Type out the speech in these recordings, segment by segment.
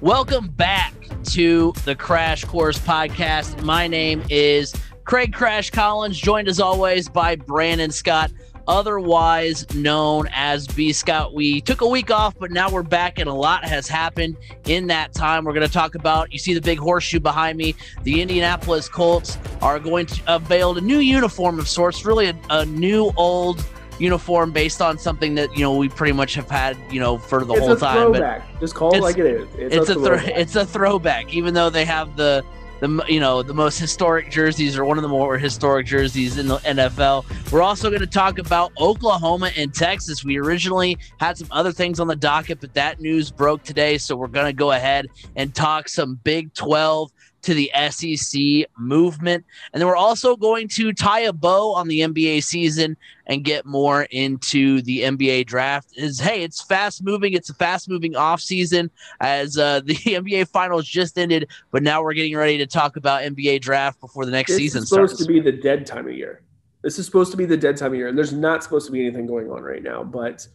Welcome back to the Crash Course podcast. My name is Craig Crash Collins, joined as always by Brandon Scott, otherwise known as B Scott. We took a week off, but now we're back, and a lot has happened in that time. We're going to talk about you see the big horseshoe behind me. The Indianapolis Colts are going to unveil a new uniform of sorts, really a, a new old uniform based on something that you know we pretty much have had you know for the it's whole a time. Throwback. Just call it like it is. It's, it's a, a thro- it's a throwback, even though they have the the you know the most historic jerseys or one of the more historic jerseys in the NFL. We're also going to talk about Oklahoma and Texas. We originally had some other things on the docket, but that news broke today, so we're going to go ahead and talk some Big 12 to the SEC movement. And then we're also going to tie a bow on the NBA season and get more into the NBA draft. Is hey, it's fast moving. It's a fast moving off season as uh, the NBA finals just ended, but now we're getting ready to talk about NBA draft before the next this season is supposed starts. to be the dead time of year. This is supposed to be the dead time of year, and there's not supposed to be anything going on right now. But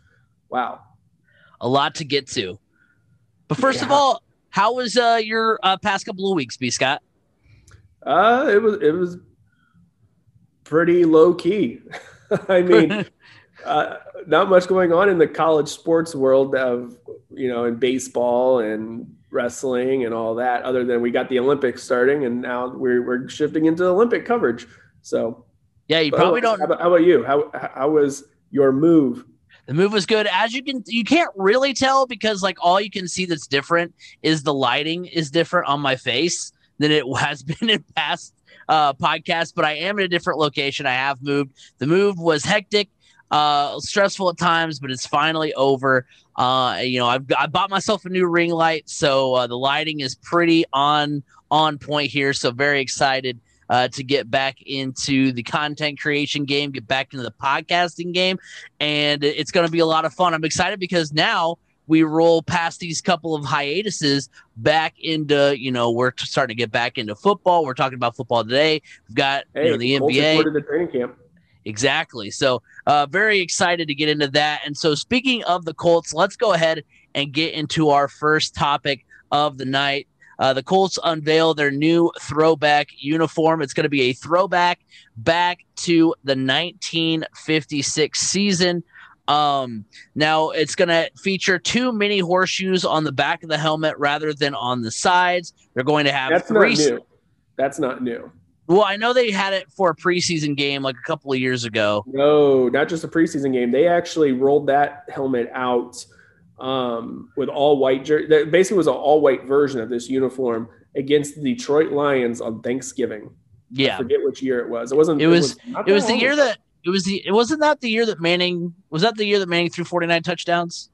wow, a lot to get to. But first Yeah. of all, how was uh, your uh, past couple of weeks, B. Scott? uh, it was it was pretty low key. I mean, uh, not much going on in the college sports world of you know in baseball and wrestling and all that. Other than we got the Olympics starting, and now we're we're shifting into Olympic coverage. So yeah, you probably how- don't. How about, how about you? How how was your move? The move was good. As you can, you can't really tell because like all you can see that's different is the lighting is different on my face than it has been in past uh, podcasts. But I am in a different location. I have moved. The move was hectic, uh, stressful at times, but it's finally over. Uh, you know, I've I bought myself a new ring light, so uh, the lighting is pretty on on point here. So very excited uh, to get back into the content creation game, get back into the podcasting game, and it's going to be a lot of fun. I'm excited because now we roll past these couple of hiatuses back into, you know, we're starting to get back into football. We're talking about football today. We've got, Hey, you know, the NBA. the training camp. Exactly. So, uh, very excited to get into that. And so, speaking of the Colts, let's go ahead and get into our first topic of the night. Uh, the Colts unveil their new throwback uniform. It's going to be a throwback back to the 1956 season. Um, now it's going to feature two mini horseshoes on the back of the helmet rather than on the sides. They're going to have That's not new. That's not new. Well, I know they had it for a preseason game like a couple of years ago. No, not just a preseason game. They actually rolled that helmet out um, with all white. Jer- that basically was an all white version of this uniform against the Detroit Lions on Thanksgiving. I Yeah, forget which year it was. It wasn't. It was- not it was the year that it was the it wasn't that the year that Manning was that the year that Manning threw 49 touchdowns?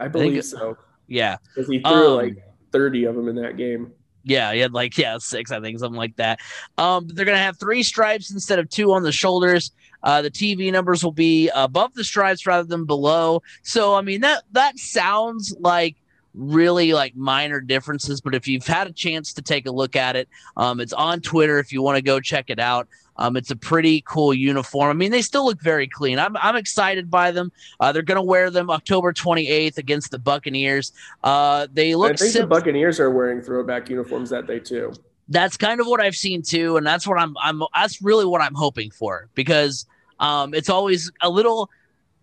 I believe it- so. Yeah. Because he threw Um, like thirty of them in that game. Yeah, he had like yeah, six, I think, something like that. Um, they're gonna have three stripes instead of two on the shoulders. Uh, the TV numbers will be above the stripes rather than below. So I mean that that sounds like really like minor differences, but if you've had a chance to take a look at it, um, it's on Twitter if you want to go check it out. Um, it's a pretty cool uniform. I mean, they still look very clean. I'm, I'm excited by them. Uh, they're going to wear them October 28th against the Buccaneers. Uh, they look I think sim- the Buccaneers are wearing throwback uniforms that day too. that's kind of what I've seen too, and that's what I'm I'm that's really what I'm hoping for because um it's always a little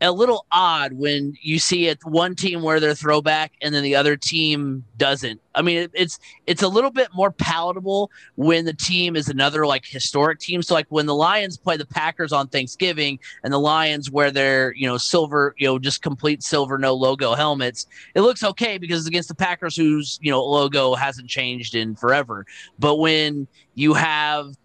a little odd when you see it one team wear their throwback and then the other team doesn't. I mean it, it's it's a little bit more palatable when the team is another like historic team. So like when the Lions play the Packers on Thanksgiving and the Lions wear their, you know, silver, you know, just complete silver no logo helmets, it looks okay because it's against the Packers whose, you know, logo hasn't changed in forever. But when you have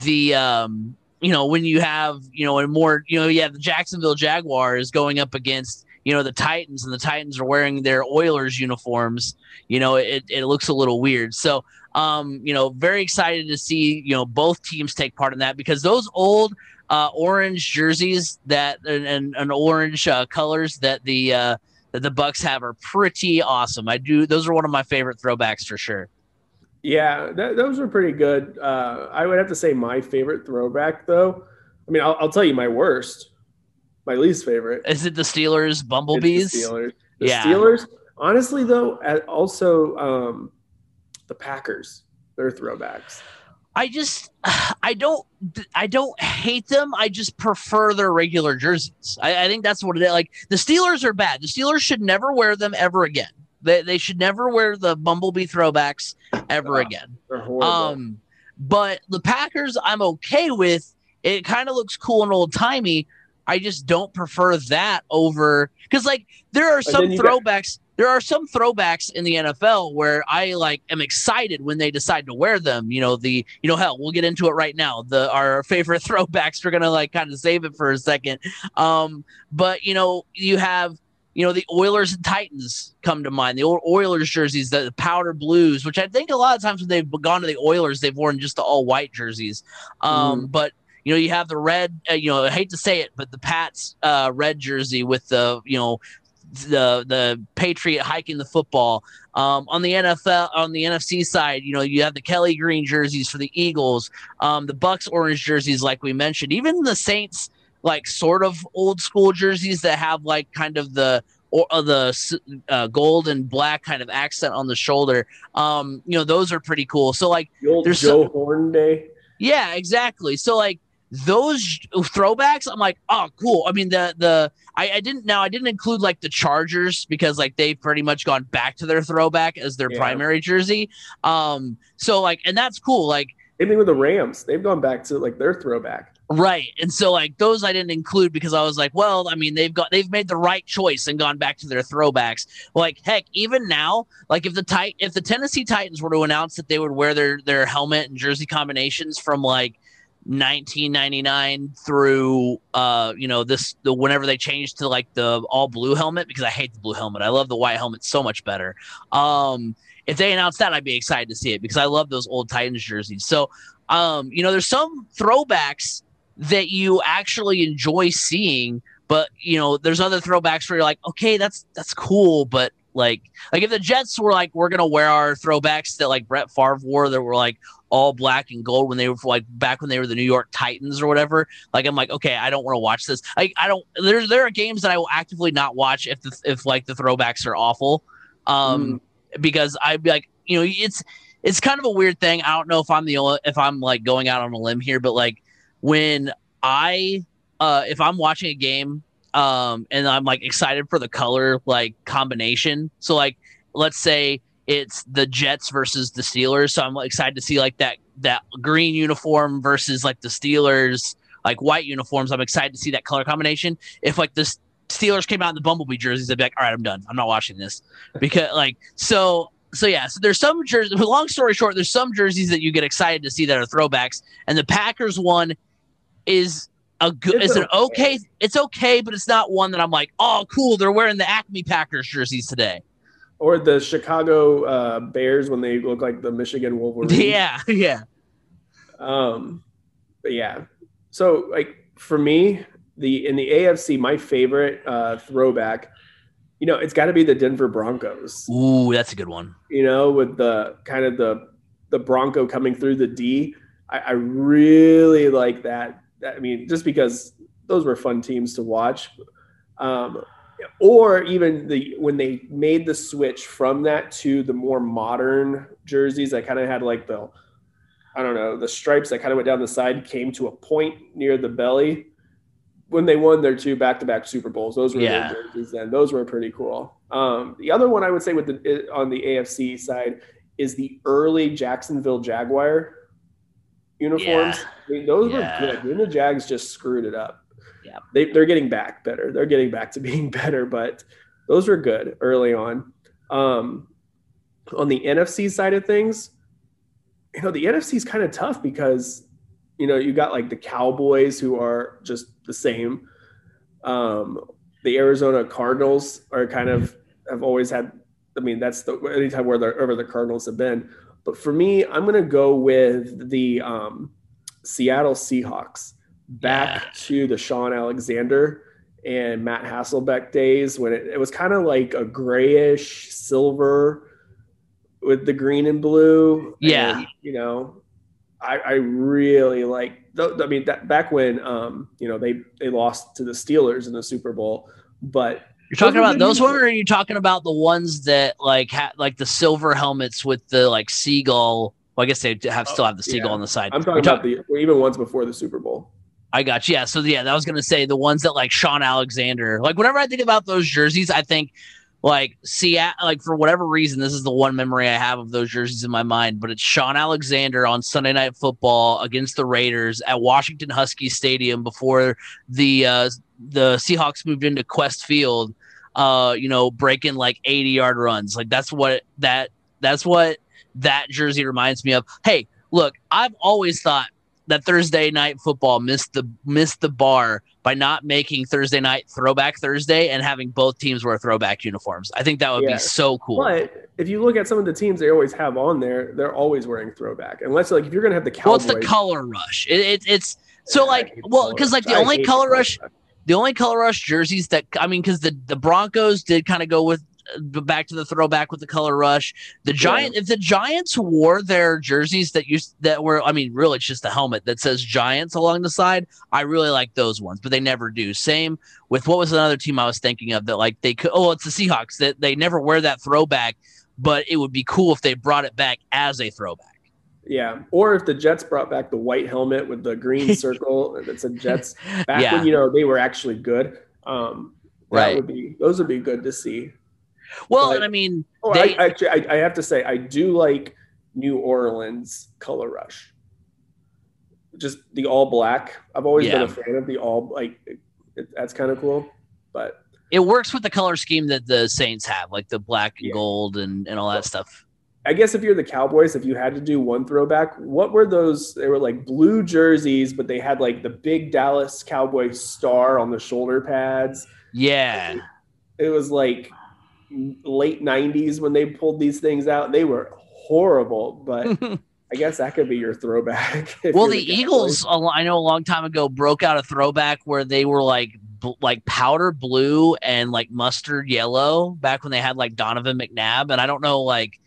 the um you know when you have you know a more you know yeah the Jacksonville Jaguars going up against you know the Titans and the Titans are wearing their Oilers uniforms you know it, it looks a little weird so um you know very excited to see you know both teams take part in that because those old uh orange jerseys that and, and, and orange uh, colors that the uh that the Bucks have are pretty awesome. I do those are one of my favorite throwbacks for sure. Yeah, that, those were pretty good. Uh, I would have to say my favorite throwback, though. I mean, I'll, I'll tell you my worst, my least favorite. Is it the Steelers It's Bumblebees? The Steelers. The Yeah. Steelers Honestly, though, also um, the Packers, their throwbacks. I just I don't I don't hate them. I just prefer their regular jerseys. I, I think that's what it is. Like the Steelers are bad. The Steelers should never wear them ever again. They they should never wear the bumblebee throwbacks ever again. They're horrible. Um, but the Packers I'm okay with. It kind of looks cool and old timey. I just don't prefer that over because like there are some throwbacks. Got- there are some throwbacks in the NFL where I like am excited when they decide to wear them. You know, the you know, hell, we'll get into it right now. The our favorite throwbacks, we're gonna like kind of save it for a second. Um, but you know, you have you know the Oilers and Titans come to mind. The old Oilers jerseys, the, the powder blues, which I think a lot of times when they've gone to the Oilers, they've worn just the all white jerseys. Um, mm. But you know, you have the red. Uh, you know, I hate to say it, but the Pats uh, red jersey with the you know the the Patriot hiking the football. Um, on the NFL, on the NFC side, you know, you have the Kelly green jerseys for the Eagles, um, the Bucks orange jerseys, like we mentioned, even the Saints, like sort of old school jerseys that have like kind of the or uh, the uh, gold and black kind of accent on the shoulder. Um, you know, those are pretty cool. So like, the old there's Joe some, Horn day. Yeah, exactly. So like those throwbacks, I'm like, oh, cool. I mean, the the I, I didn't now I didn't include like the Chargers because like they've pretty much gone back to their throwback as their yeah. primary jersey. Um, so like, and that's cool. Like same thing with the Rams, they've gone back to like their throwback. Right. And so like those I didn't include because I was like, well, I mean, they've got they've made the right choice and gone back to their throwbacks. Like heck, even now, like if the tit if the Tennessee Titans were to announce that they would wear their their helmet and jersey combinations from like 1999 through uh you know this the whenever they changed to like the all blue helmet because I hate the blue helmet. I love the white helmet so much better. Um if they announced that I'd be excited to see it because I love those old Titans jerseys. So um you know there's some throwbacks that you actually enjoy seeing but you know there's other throwbacks where you're like okay that's that's cool but like like if the Jets were like we're gonna wear our throwbacks that like Brett Favre wore that were like all black and gold when they were like back when they were the New York Titans or whatever. Like I'm like, okay, I don't want to watch this. Like I don't. There's there are games that I will actively not watch if the if like the throwbacks are awful, um, mm. because I'd be like, you know, it's it's kind of a weird thing. I don't know if I'm the only if I'm like going out on a limb here, but like when I uh if I'm watching a game um and I'm like excited for the color like combination. So like let's say it's the Jets versus the Steelers. So I'm excited to see like that that green uniform versus like the Steelers like white uniforms. I'm excited to see that color combination. If like the Steelers came out in the Bumblebee jerseys, I'd be like, all right, I'm done. I'm not watching this because like so so yeah. So there's some jerseys. Long story short, there's some jerseys that you get excited to see that are throwbacks, and the Packers one is a good is an okay. It's okay, but it's not one that I'm like, oh, cool. They're wearing the Acme Packers jerseys today or the Chicago uh, Bears when they look like the Michigan Wolverines. Yeah, yeah. Um, but yeah. So like for me, the in the AFC, my favorite uh, throwback, you know, it's got to be the Denver Broncos. Ooh, that's a good one. You know, with the kind of the the Bronco coming through the D. I, I really like that. I mean, just because those were fun teams to watch. Um, or even the when they made the switch from that to the more modern jerseys that kind of had like the I don't know the stripes that kind of went down the side came to a point near the belly when they won their two back-to-back Super Bowls. Those were yeah. jerseys then. Those were pretty cool. Um, the other one I would say with the on the AFC side is the early Jacksonville Jaguar uniforms. Yeah. I mean, those yeah. were good. Then the Jags just screwed it up yeah, they, they're getting back better. They're getting back to being better, but those were good early on. Um, on the NFC side of things, you know, the NFC is kind of tough because, you know, you got like the Cowboys who are just the same. Um, the Arizona Cardinals are kind of have always had. I mean, that's the anytime where the wherever the Cardinals have been. But for me, I'm going to go with the um, Seattle Seahawks back yeah. to the Shaun Alexander and Matt Hasselbeck days when it, it was kind of like a grayish silver with the green and blue. Yeah. And, you know, I, I really like, I mean, that, back when, um, you know, they, they lost to the Steelers in the Super Bowl, but You're talking about those ones, or are you talking about the ones that like ha- like the silver helmets with the like seagull? Well, I guess they have still have the seagull yeah. on the side. I'm talking about the even ones before the Super Bowl. I got you. Yeah. So yeah, that was gonna say the ones that like Shaun Alexander. Like whenever I think about those jerseys, I think like see like for whatever reason, this is the one memory I have of those jerseys in my mind. But it's Shaun Alexander on Sunday Night Football against the Raiders at Washington Husky Stadium before the uh, the Seahawks moved into Qwest Field. Uh, you know, breaking like 80 yard runs. Like that's what that that's what that jersey reminds me of. Hey, look, I've always thought that Thursday night football missed the missed the bar by not making Thursday night throwback Thursday and having both teams wear throwback uniforms. I think that would yeah. be so cool. But if you look at some of the teams they always have on there, they're always wearing throwback. Unless like if you're gonna have the Cowboys, well, it's the color rush. It, it it's so like well because like the only color rush. The only color rush jerseys that I mean, because the the Broncos did kind of go with back to the throwback with the color rush. The Giant, yeah. if the Giants wore their jerseys that used that were, I mean, really, it's just a helmet that says Giants along the side. I really like those ones, but they never do. Same with what was another team I was thinking of that like they could. Oh, it's the Seahawks that they never wear that throwback, but it would be cool if they brought it back as a throwback. Yeah, or if the Jets brought back the white helmet with the green circle that said Jets back yeah. when you know they were actually good. Um, that right. would be those would be good to see. Well, but, and I mean, oh, they, I, actually, I, I, have to say, I do like New Orleans color rush. Just the all black. I've always yeah. been a fan of the all like. It, that's kind of cool, but it works with the color scheme that the Saints have, like the black and yeah. gold and and all that stuff. I guess if you're the Cowboys, if you had to do one throwback, what were those? They were like blue jerseys, but they had like the big Dallas Cowboy star on the shoulder pads. Yeah. It was like late 90s when they pulled these things out. They were horrible, but I guess that could be your throwback. Well, the, the Eagles, I know a long time ago, broke out a throwback where they were like like powder blue and like mustard yellow back when they had like Donovan McNabb, and I don't know like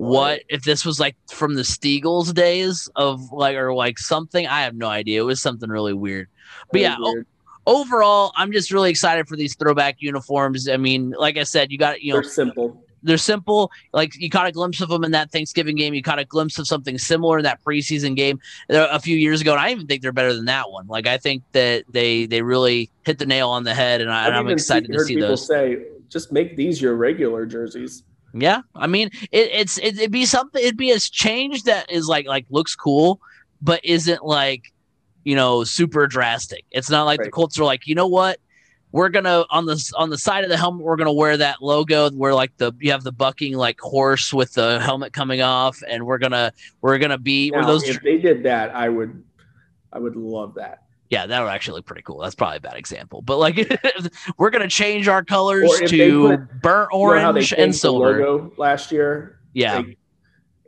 what if this was like from the Steagles days of like or like something. I have no idea. It was something really weird. But yeah, weird overall, I'm just really excited for these throwback uniforms. I mean, like I said, you got you know they're simple. They're simple. Like you caught a glimpse of them in that Thanksgiving game. You caught a glimpse of something similar in that preseason game uh, a few years ago, and I even think they're better than that one. Like I think that they they really hit the nail on the head, and, I, am excited to see those. Say, just make these your regular jerseys. Yeah, I mean, it, it's it, it'd be something. It'd be a change that is like like looks cool, but isn't like you know, super drastic. It's not like right. the Colts are like, you know what? We're gonna on the on the side of the helmet, we're gonna wear that logo where like the you have the bucking like horse with the helmet coming off, and we're gonna we're gonna be now, those. If they did that, I would, I would love that. Yeah, that would actually look pretty cool. That's probably a bad example, but like we're gonna change our colors to put, burnt orange you know and silver. last year, yeah, like,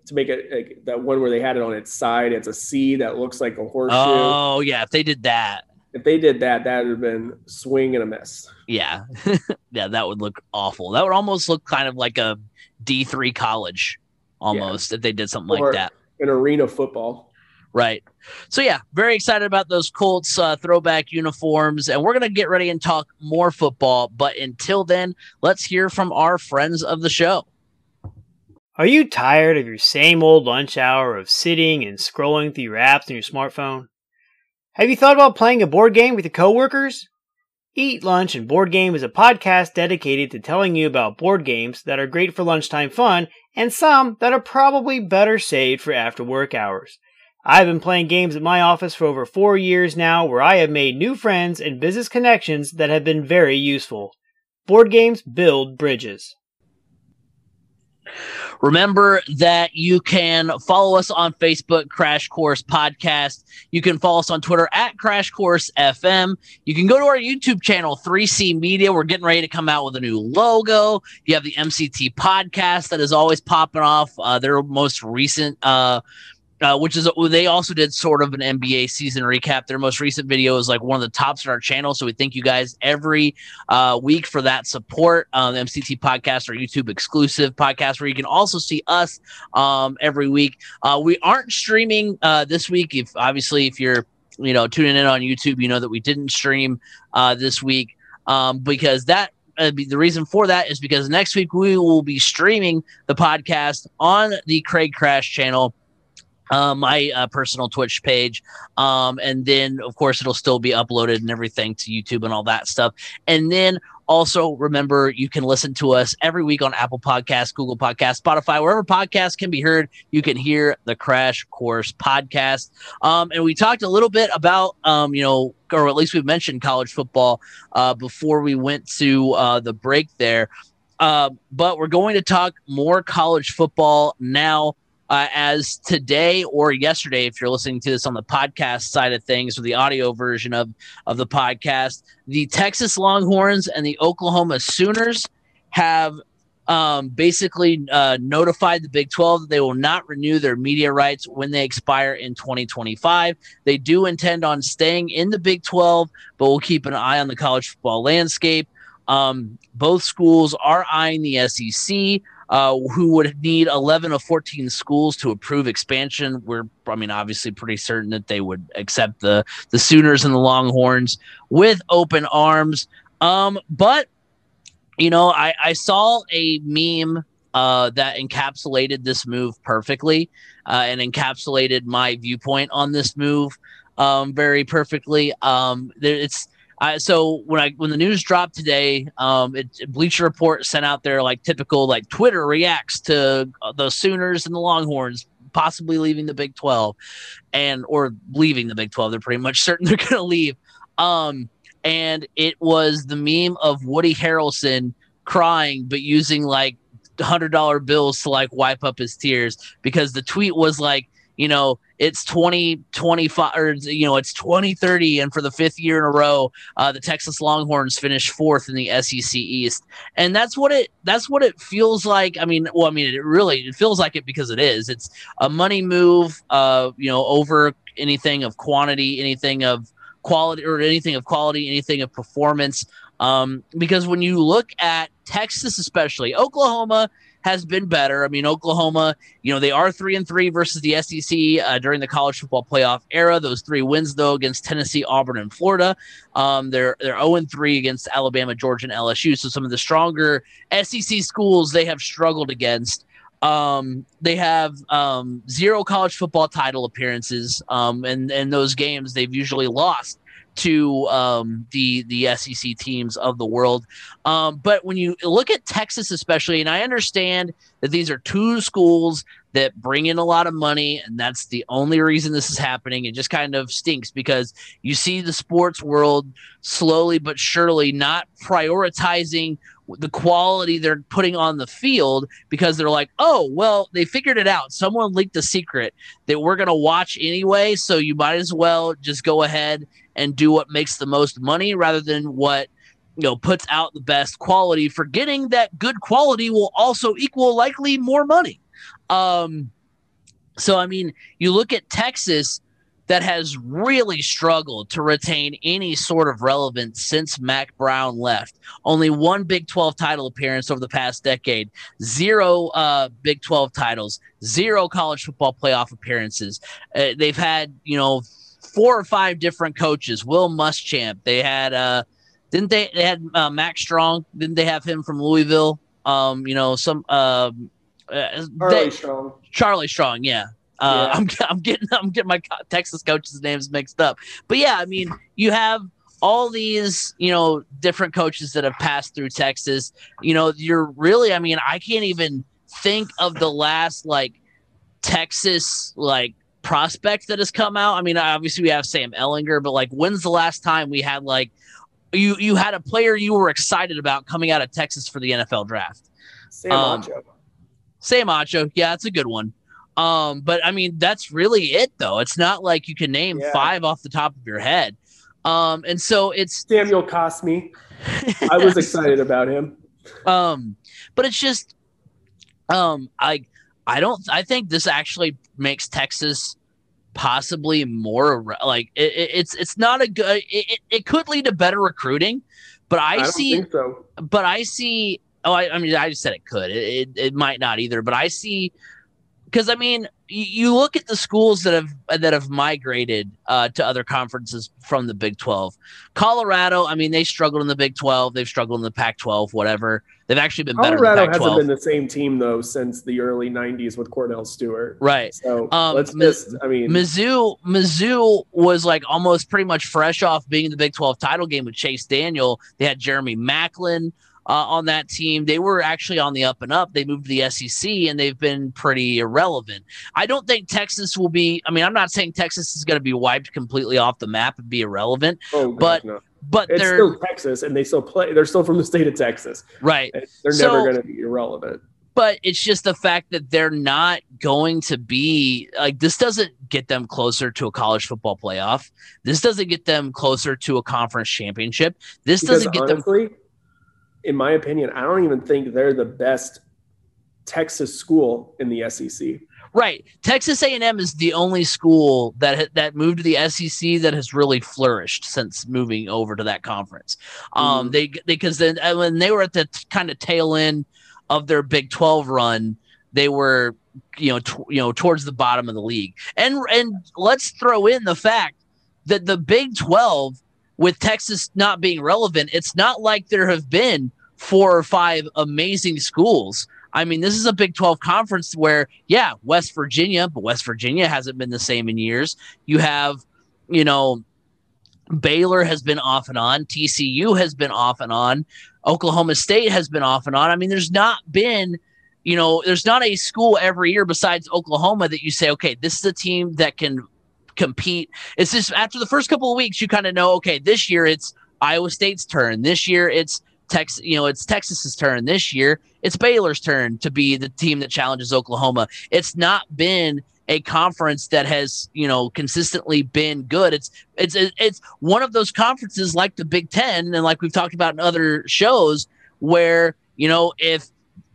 to make it like that one where they had it on its side. It's a C that looks like a horseshoe. Oh yeah, if they did that. If they did that, that would have been swing and a miss. Yeah, yeah, that would look awful. That would almost look kind of like a D three college, almost yeah. if they did something or like that. An arena football. Right. So yeah, very excited about those Colts uh, throwback uniforms, and we're gonna get ready and talk more football. But until then, let's hear from our friends of the show. Are you tired of your same old lunch hour of sitting and scrolling through your apps on your smartphone? Have you thought about playing a board game with your coworkers? Eat Lunch and Board Game is a podcast dedicated to telling you about board games that are great for lunchtime fun and some that are probably better saved for after work hours. I've been playing games at my office for over four years now where I have made new friends and business connections that have been very useful. Board games build bridges. Remember that you can follow us on Facebook, Crash Course Podcast. You can follow us on Twitter at Crash Course FM. You can go to our YouTube channel, 3C Media. We're getting ready to come out with a new logo. You have the MCT podcast that is always popping off. Uh, their most recent uh, uh, which is they also did sort of an NBA season recap. Their most recent video is like one of the tops on our channel. So we thank you guys every uh, week for that support. Um, the MCT podcast, our YouTube exclusive podcast, where you can also see us um, every week. Uh, we aren't streaming uh, this week. If obviously if you're you know tuning in on YouTube, you know that we didn't stream uh, this week um, because that uh, the reason for that is because next week we will be streaming the podcast on the Craig Crash channel uh, my uh, personal Twitch page. Um, and then, of course, it'll still be uploaded and everything to YouTube and all that stuff. And then also remember, you can listen to us every week on Apple Podcasts, Google Podcasts, Spotify, wherever podcasts can be heard. You can hear the Crash Course podcast. Um, and we talked a little bit about, um, you know, or at least we mentioned college football uh, before we went to uh, the break there. Uh, but we're going to talk more college football now uh, as today or yesterday, if you're listening to this on the podcast side of things or the audio version of, of the podcast, the Texas Longhorns and the Oklahoma Sooners have um, basically uh, notified the Big 12 that they will not renew their media rights when they expire in 2025. They do intend on staying in the Big 12, but we'll keep an eye on the college football landscape. Um, both schools are eyeing the SEC uh, who would need 11 of 14 schools to approve expansion. We're, I mean, obviously pretty certain that they would accept the the Sooners and the Longhorns with open arms. Um, but you know, I, I saw a meme uh, that encapsulated this move perfectly uh, and encapsulated my viewpoint on this move um, very perfectly. Um, there, it's uh, so when I when the news dropped today, um, it, Bleacher Report sent out their like typical like Twitter reacts to uh, the Sooners and the Longhorns possibly leaving the Big Twelve, and or leaving the Big Twelve. They're pretty much certain they're going to leave. Um, and it was the meme of Woody Harrelson crying, but using like hundred dollar bills to like wipe up his tears because the tweet was like, you know, it's 2025 or you know it's 2030 and for the fifth year in a row uh, the texas longhorns finished fourth in the sec east. And that's what it that's what it feels like. I mean well i mean it really it feels like it because it is. It's a money move uh you know over anything of quantity anything of quality or anything of quality anything of performance. Um because when you look at texas especially oklahoma has been better. I mean, Oklahoma, you know, they are three and three versus the SEC uh, during the college football playoff era. Those three wins, though, against Tennessee, Auburn, and Florida. Um, they're they're zero oh and three against Alabama, Georgia, and LSU. So some of the stronger SEC schools they have struggled against. Um, they have um, zero college football title appearances, um, and and those games they've usually lost to um, the the SEC teams of the world. Um, but when you look at Texas, especially, and I understand that these are two schools that bring in a lot of money, and that's the only reason this is happening. It just kind of stinks because you see the sports world slowly but surely not prioritizing the quality they're putting on the field because they're like, oh, well, they figured it out. Someone leaked a secret that we're going to watch anyway. So you might as well just go ahead and do what makes the most money rather than what you know puts out the best quality forgetting that good quality will also equal likely more money um so i mean you look at texas that has really struggled to retain any sort of relevance since Mack Brown left. Only one Big 12 title appearance over the past decade, zero uh, Big 12 titles, zero college football playoff appearances. Uh, they've had, you know, four or five different coaches. Will Muschamp. They had uh didn't they they had uh, Max Strong? Didn't they have him from Louisville? Um, you know, some um uh, Charlie they, Strong. Charlie Strong, yeah. Uh, yeah. I'm, I'm getting I'm getting my Texas coaches' names mixed up, but yeah, I mean, you have all these you know different coaches that have passed through Texas. You know, you're really, I mean, I can't even think of the last like Texas like prospect that has come out? I mean, obviously we have Sam Ehlinger, but like, when's the last time we had like you you had a player you were excited about coming out of Texas for the NFL draft? Sam um. Sam Acho, yeah, that's a good one. Um, but I mean, that's really it though. It's not like you can name yeah. five off the top of your head. Um, and so it's Samuel Cosmi. I was excited about him. Um, but it's just um I I don't. I think this actually makes Texas possibly more like it, it's it's not a good. It, it could lead to better recruiting, but I, I see. So. But I see. Oh, I, I, mean, I just said it could. It, it, it might not either, but I see because I mean, you look at the schools that have that have migrated uh, to other conferences from the Big Twelve. Colorado, I mean, they struggled in the Big Twelve. They've struggled in the Pac twelve. Whatever. They've actually been Colorado better. Colorado hasn't been the same team though since the early '90s with Kordell Stewart. Right. So um, let's just. I mean, Mizzou. Mizzou was like almost pretty much fresh off being in the Big Twelve title game with Chase Daniel. They had Jeremy Maclin uh, on that team. They were actually on the up and up. They moved to the SEC and they've been pretty irrelevant. I don't think Texas will be. I mean, I'm not saying Texas is going to be wiped completely off the map and be irrelevant, oh, but. No. But it's they're still Texas, and they still play. They're still from the state of Texas, right? They're so, never going to be irrelevant but it's just the fact that they're not going to be like this doesn't get them closer to a college football playoff. This doesn't get them closer to a conference championship. This because doesn't get honestly, them in my opinion, I don't even think they're the best Texas school in the SEC. Right. Texas A&M is the only school that that moved to the SEC that has really flourished since moving over to that conference. Um, mm. they because then uh, when they were at the kind of tail end of their Big 12 run, they were you know t- you know towards the bottom of the league. And and let's throw in the fact that the Big 12 with Texas not being relevant, it's not like there have been four or five amazing schools. I mean, this is a Big 12 conference where, yeah, West Virginia, but West Virginia hasn't been the same in years. You have, you know, Baylor has been off and on, TCU has been off and on, Oklahoma State has been off and on. I mean, there's not been, you know, there's not a school every year besides Oklahoma that you say, okay, this is a team that can compete. It's just after the first couple of weeks, you kind of know, okay, this year it's Iowa State's turn. This year it's Texas, you know, it's Texas's turn. This year it's Baylor's turn to be the team that challenges Oklahoma. It's not been a conference that has, you know, consistently been good. It's it's it's one of those conferences like the Big 10 and like we've talked about in other shows where, you know, if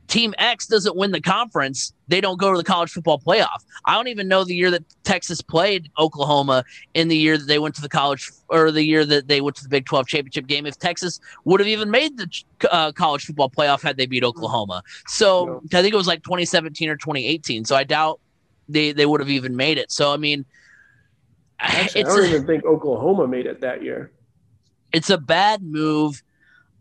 team X doesn't win the conference, they don't go to the college football playoff. I don't even know the year that Texas played Oklahoma in the year that they went to the college or the year that they went to the Big 12 championship game. If Texas would have even made the uh, college football playoff had they beat Oklahoma. So I think it was like 2017 or 2018. So I doubt they, they would have even made it. So, I mean, Actually, I don't even think Oklahoma made it that year. It's a bad move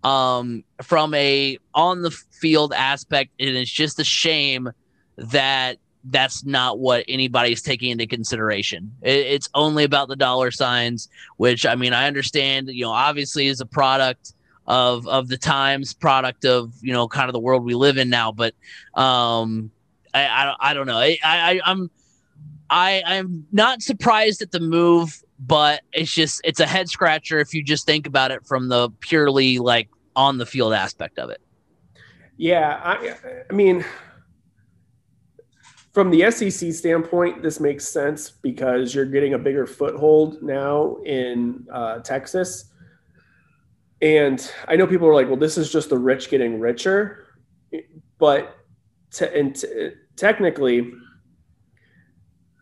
um, from a on the field aspect, and it's just a shame that that's not what anybody's taking into consideration. It, it's only about the dollar signs, which I mean, I understand, you know, obviously is a product of of the times, product of you know, kind of the world we live in now. But um, I I, I don't know. I, I I'm I I'm not surprised at the move, but it's just it's a head scratcher if you just think about it from the purely like on the field aspect of it. Yeah, I, I mean, from the SEC standpoint, this makes sense because you're getting a bigger foothold now in uh, Texas. And I know people are like, well, this is just the rich getting richer. But te- and t- technically,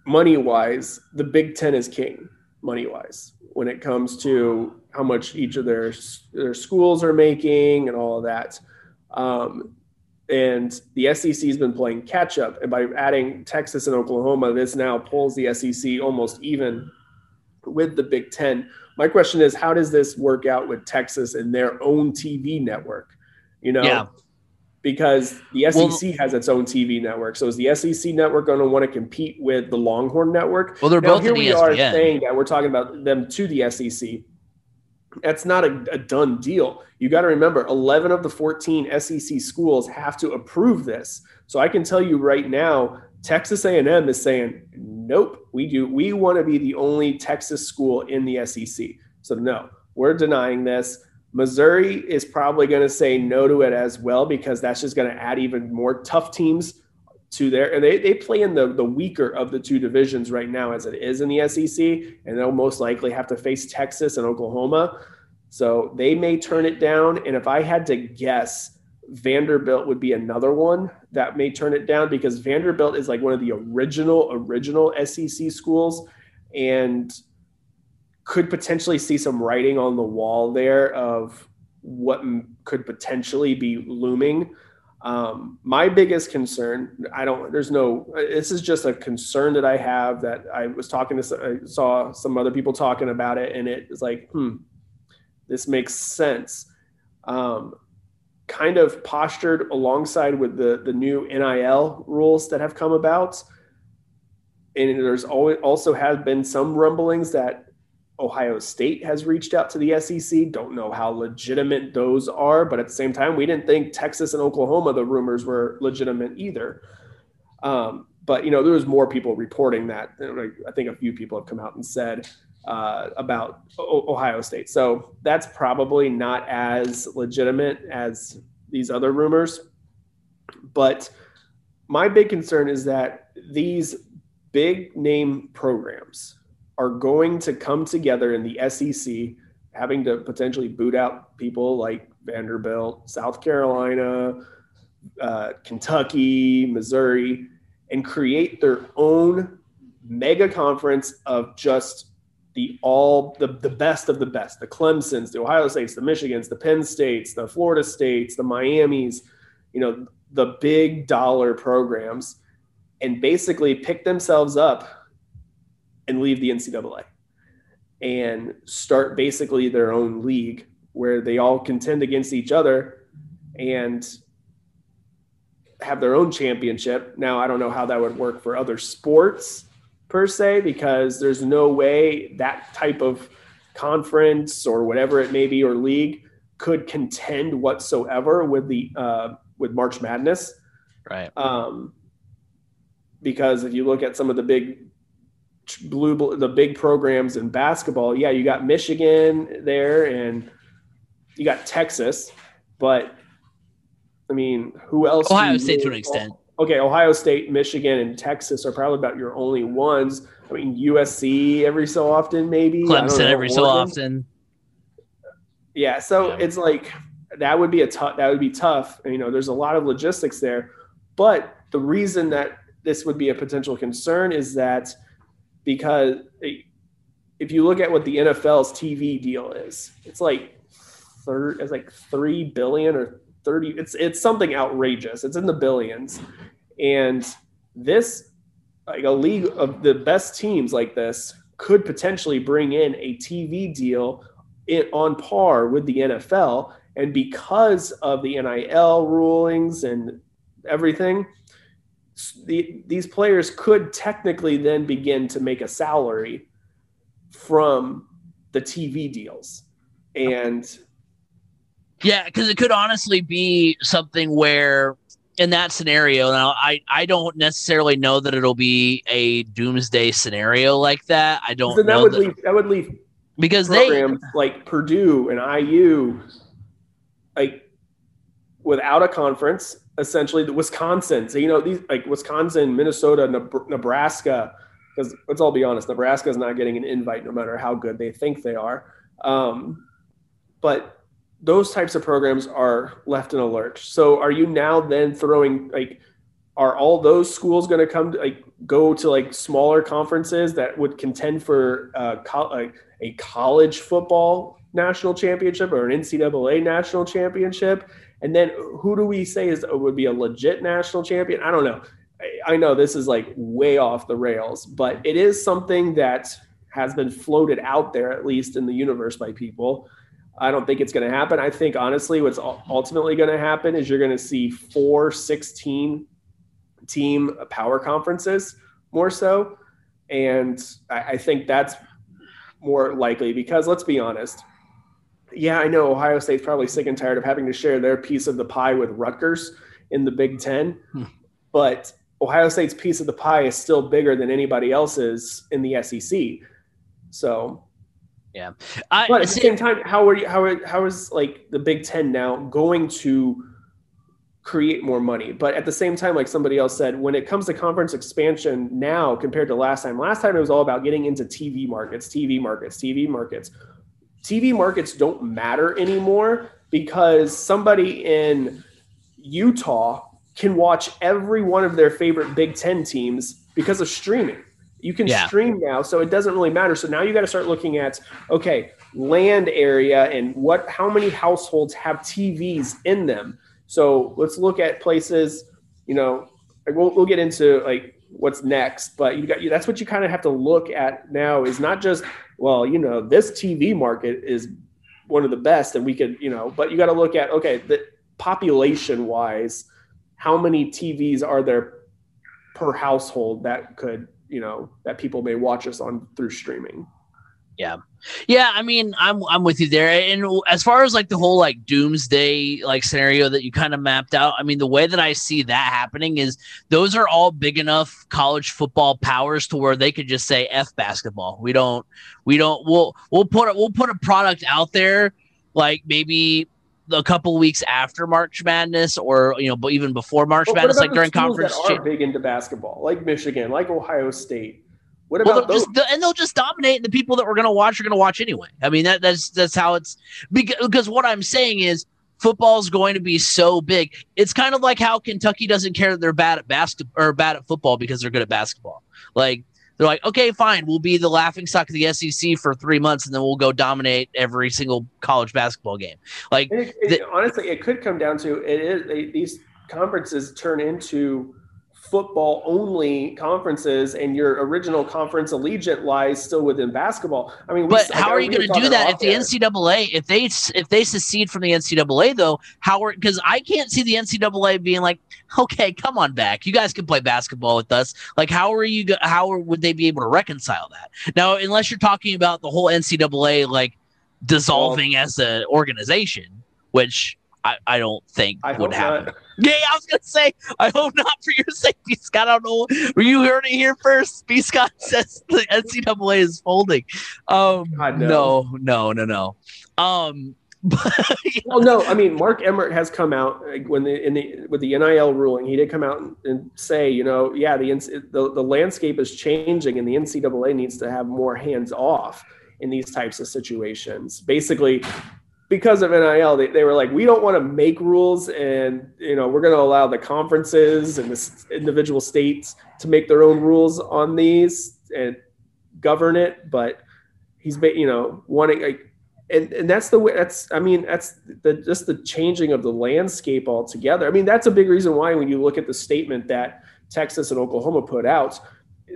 money wise, the Big Ten is king money wise when it comes to how much each of their their schools are making and all of that. Um, and the SEC has been playing catch up, and by adding Texas and Oklahoma, this now pulls the SEC almost even with the Big Ten. My question is, how does this work out with Texas and their own TV network? You know, yeah because the SEC well, has its own TV network. So is the SEC network going to want to compete with the Longhorn network? Well, they're now, both here. we ESPN. are saying that we're talking about them to the SEC. That's not a, a done deal. You got to remember, 11 of the 14 SEC schools have to approve this. So I can tell you right now, Texas A&M is saying, "Nope, we do. We want to be the only Texas school in the SEC." So no, we're denying this. Missouri is probably going to say no to it as well because that's just going to add even more tough teams to their and they, they play in the, the weaker of the two divisions right now as it is in the SEC and they'll most likely have to face Texas and Oklahoma. So they may turn it down and if I had to guess Vanderbilt would be another one that may turn it down because Vanderbilt is like one of the original original SEC schools and could potentially see some writing on the wall there of what could potentially be looming. Um, my biggest concern, I don't, there's no, this is just a concern that I have that I was talking to, I saw some other people talking about it and it was like, hmm, this makes sense. Um, kind of postured alongside with the, the new NIL rules that have come about. And there's always also have been some rumblings that Ohio State has reached out to the SEC. Don't know how legitimate those are, but at the same time, we didn't think Texas and Oklahoma, the rumors were legitimate either. Um, but you know, there was more people reporting that. I think a few people have come out and said uh, about o- Ohio State. So that's probably not as legitimate as these other rumors. But my big concern is that these big name programs are going to come together in the SEC, having to potentially boot out people like Vanderbilt, South Carolina, uh, Kentucky, Missouri, and create their own mega conference of just the all the, the best of the best the clemsons the ohio states the michigans the penn states the florida states the miamis you know the big dollar programs and basically pick themselves up and leave the NCAA and start basically their own league where they all contend against each other and have their own championship. Now, I don't know how that would work for other sports per se, because there's no way that type of conference or whatever it may be or league could contend whatsoever with the uh, with March Madness. Right. Um, because if you look at some of the big blue the big programs in basketball. Yeah you got michigan there and you got texas but i mean who else ohio state to an extent. Okay ohio state michigan and texas are probably about your only ones. I mean usc every so often maybe. Clemson know, every Oregon. so often. Yeah so yeah. it's like that would be a tough that would be tough. You know there's a lot of logistics there. But the reason that this would be a potential concern is that because if you look at what the NFL's TV deal is, it's like third, it's like three billion or thirty. It's it's something outrageous. It's in the billions, and this like a league of the best teams like this could potentially bring in a TV deal in, on par with the NFL. And because of the NIL rulings and everything, the, these players could technically then begin to make a salary from the TV deals. And yeah, because it could honestly be something where in that scenario, now I, I don't necessarily know that it'll be a doomsday scenario like that. I don't that know would that, leave that would leave because they like Purdue and IU like without a conference essentially the Wisconsin. So, you know, these like Wisconsin, Minnesota, Nebraska, because let's all be honest, Nebraska is not getting an invite no matter how good they think they are. Um, but those types of programs are left in a lurch. So are you now then throwing like, are all those schools going to come to like go to like smaller conferences that would contend for uh, co- a college football national championship or an NCAA national championship? And then who do we say is uh, would be a legit national champion? I don't know. I, know this is like way off the rails, but it is something that has been floated out there, at least in the universe by people. I don't think it's going to happen. I think honestly, what's ultimately going to happen is you're going to see four 16 team power conferences more so. And I think that's more likely because let's be honest, yeah, I know Ohio State's probably sick and tired of having to share their piece of the pie with Rutgers in the Big Ten, hmm. but Ohio State's piece of the pie is still bigger than anybody else's in the SEC. So, yeah. I, but at the same time, how are you? How are, how is like the Big Ten now going to create more money? But at the same time, like somebody else said, when it comes to conference expansion now compared to last time, last time it was all about getting into TV markets, TV markets, TV markets. TV markets don't matter anymore because somebody in Utah can watch every one of their favorite Big Ten teams because of streaming. You can yeah. stream now, so it doesn't really matter. So now you got to start looking at okay, land area and what how many households have TVs in them So let's look at places, you know, we'll, we'll get into like what's next, but you got you, that's what you kind of have to look at now is not just, well, you know, this TV market is one of the best and we could, you know, but you got to look at, okay, the population wise, how many TVs are there per household that could, you know, that people may watch us on through streaming? Yeah. Yeah, I mean, I'm I'm with you there. And as far as like the whole like doomsday like scenario that you kind of mapped out, I mean, the way that I see that happening is those are all big enough college football powers to where they could just say F basketball. We don't we don't we'll we'll put a, we'll put a product out there like maybe a couple weeks after March Madness, or you know, even before March Madness, like during conference. That are big into basketball, like Michigan, like Ohio State. What about well, those? Just, and they'll just dominate, and the people that we're going to watch are going to watch anyway. I mean, that, that's that's how it's because, because what I'm saying is football is going to be so big. It's kind of like how Kentucky doesn't care that they're bad at basketball or bad at football because they're good at basketball. Like they're like, okay, fine, we'll be the laughing stock of the SEC for three months, and then we'll go dominate every single college basketball game. Like, it, it, honestly, it could come down to it is they, these conferences turn into football only conferences and your original conference allegiance lies still within basketball. I mean, but how are you going to do that if the there. NCAA, if they if they secede from the NCAA though, how are because I can't see the NCAA being like, okay, come on back, you guys can play basketball with us. Like, how are you? How would they be able to reconcile that now? Unless you're talking about the whole NCAA like dissolving well, as an organization, which I, I don't think I would happen. Not. Yeah, I was gonna say, I hope not for your sake, B Scott. I don't know. Were you heard it here first. B Scott says the NCAA is folding. Um, no, no, no, no. Um, but, well, no, I mean, Mark Emmert has come out when the in the with the NIL ruling, he did come out and, and say, you know, yeah, the, the the landscape is changing, and the NCAA needs to have more hands off in these types of situations. Basically, because of NIL, they, they were like, we don't want to make rules, and you know, we're going to allow the conferences and the individual states to make their own rules on these and govern it. But he's, you know, wanting like, and and that's the way. That's I mean, that's the just the changing of the landscape altogether. I mean, that's a big reason why when you look at the statement that Texas and Oklahoma put out,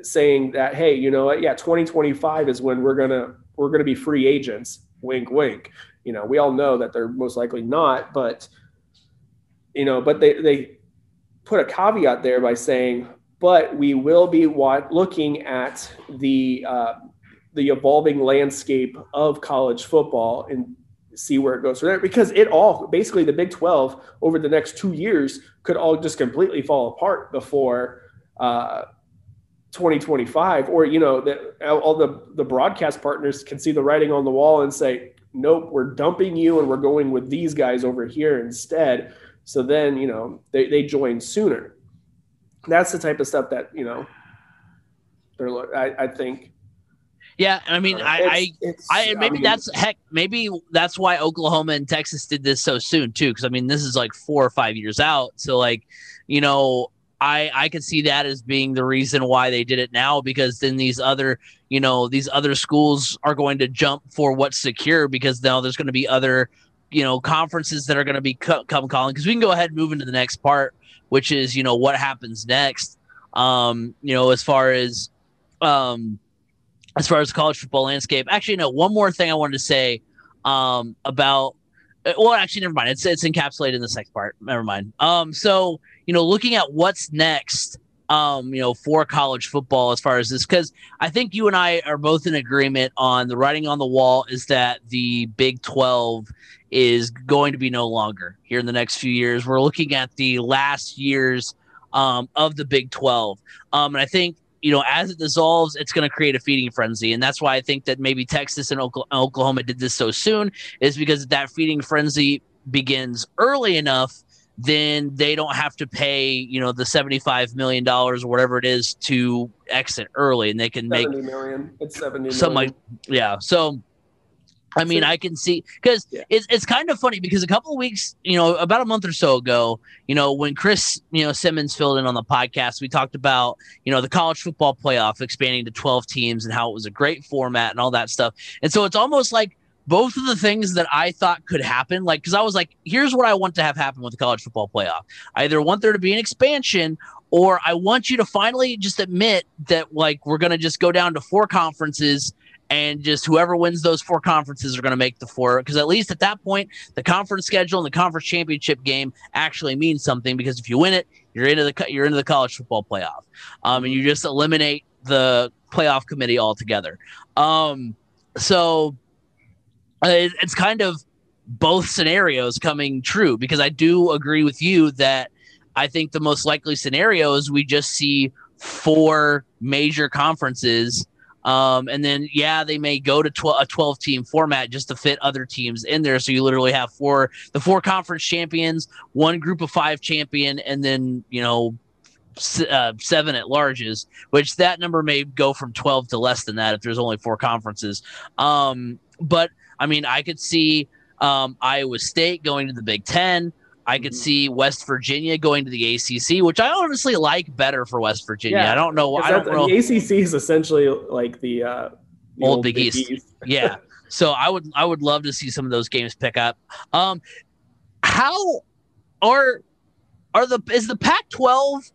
saying that hey, you know yeah, 2025 is when we're gonna we're gonna be free agents. Wink, wink. You know, we all know that they're most likely not, but you know, but they they put a caveat there by saying, but we will be wa- looking at the uh, the evolving landscape of college football and see where it goes from there. Because it all basically the Big 12 over the next two years could all just completely fall apart before uh, 2025 or you know that all the the broadcast partners can see the writing on the wall and say nope, we're dumping you and we're going with these guys over here instead. So then, you know, they, they join sooner. That's the type of stuff that, you know, they're, I, I think. Yeah, I mean, uh, I, it's, I, I, maybe I mean, that's heck, maybe that's why Oklahoma and Texas did this so soon too. Because I mean, this is like four or five years out. So like, you know, I I could see that as being the reason why they did it now because then these other you know these other schools are going to jump for what's secure because now there's going to be other you know conferences that are going to be co- come calling. Because we can go ahead and move into the next part which is you know what happens next. Um you know as far as um as far as college football landscape. Actually no one more thing i wanted to say um about uh, well actually never mind. It's it's encapsulated in the next part. Never mind. Um so you know, looking at what's next, um, you know, for college football as far as this, because I think you and I are both in agreement on the writing on the wall is that the Big 12 is going to be no longer here in the next few years. We're looking at the last years um, of the Big 12. Um, and I think, you know, as it dissolves, it's going to create a feeding frenzy. And that's why I think that maybe Texas and Oklahoma did this so soon, is because that feeding frenzy begins early enough then they don't have to pay, you know, the $75 million or whatever it is to exit early and they can make million. It's 70 some like, yeah. So, I mean, I can see because yeah. it's, it's kind of funny because a couple of weeks, you know, about a month or so ago, you know, when Chris, you know, Simmons filled in on the podcast, we talked about, you know, the college football playoff expanding to 12 teams and how it was a great format and all that stuff. And so it's almost like both of the things that I thought could happen, like, because I was like, here's what I want to have happen with the college football playoff. I either want there to be an expansion or I want you to finally just admit that, like, we're going to just go down to four conferences and just whoever wins those four conferences are going to make the four because at least at that point the conference schedule and the conference championship game actually means something because if you win it you're into the you're into the college football playoff um, and you just eliminate the playoff committee altogether um, so it's kind of both scenarios coming true because I do agree with you that I think the most likely scenario is we just see four major conferences um, and then, yeah, they may go to tw- a 12 team format just to fit other teams in there. So you literally have four, the four conference champions, one group of five champion, and then, you know, uh, seven at larges, which that number may go from 12 to less than that if there's only four conferences. Um, but I mean, I could see um, Iowa State going to the Big Ten. I could mm-hmm. see West Virginia going to the ACC, which I honestly like better for West Virginia. Yeah, I don't know. I don't know. The ACC is essentially like the, uh, the old, old, Big, Big East. East. yeah. So I would I would love to see some of those games pick up. Um, how are are the is the Pac-12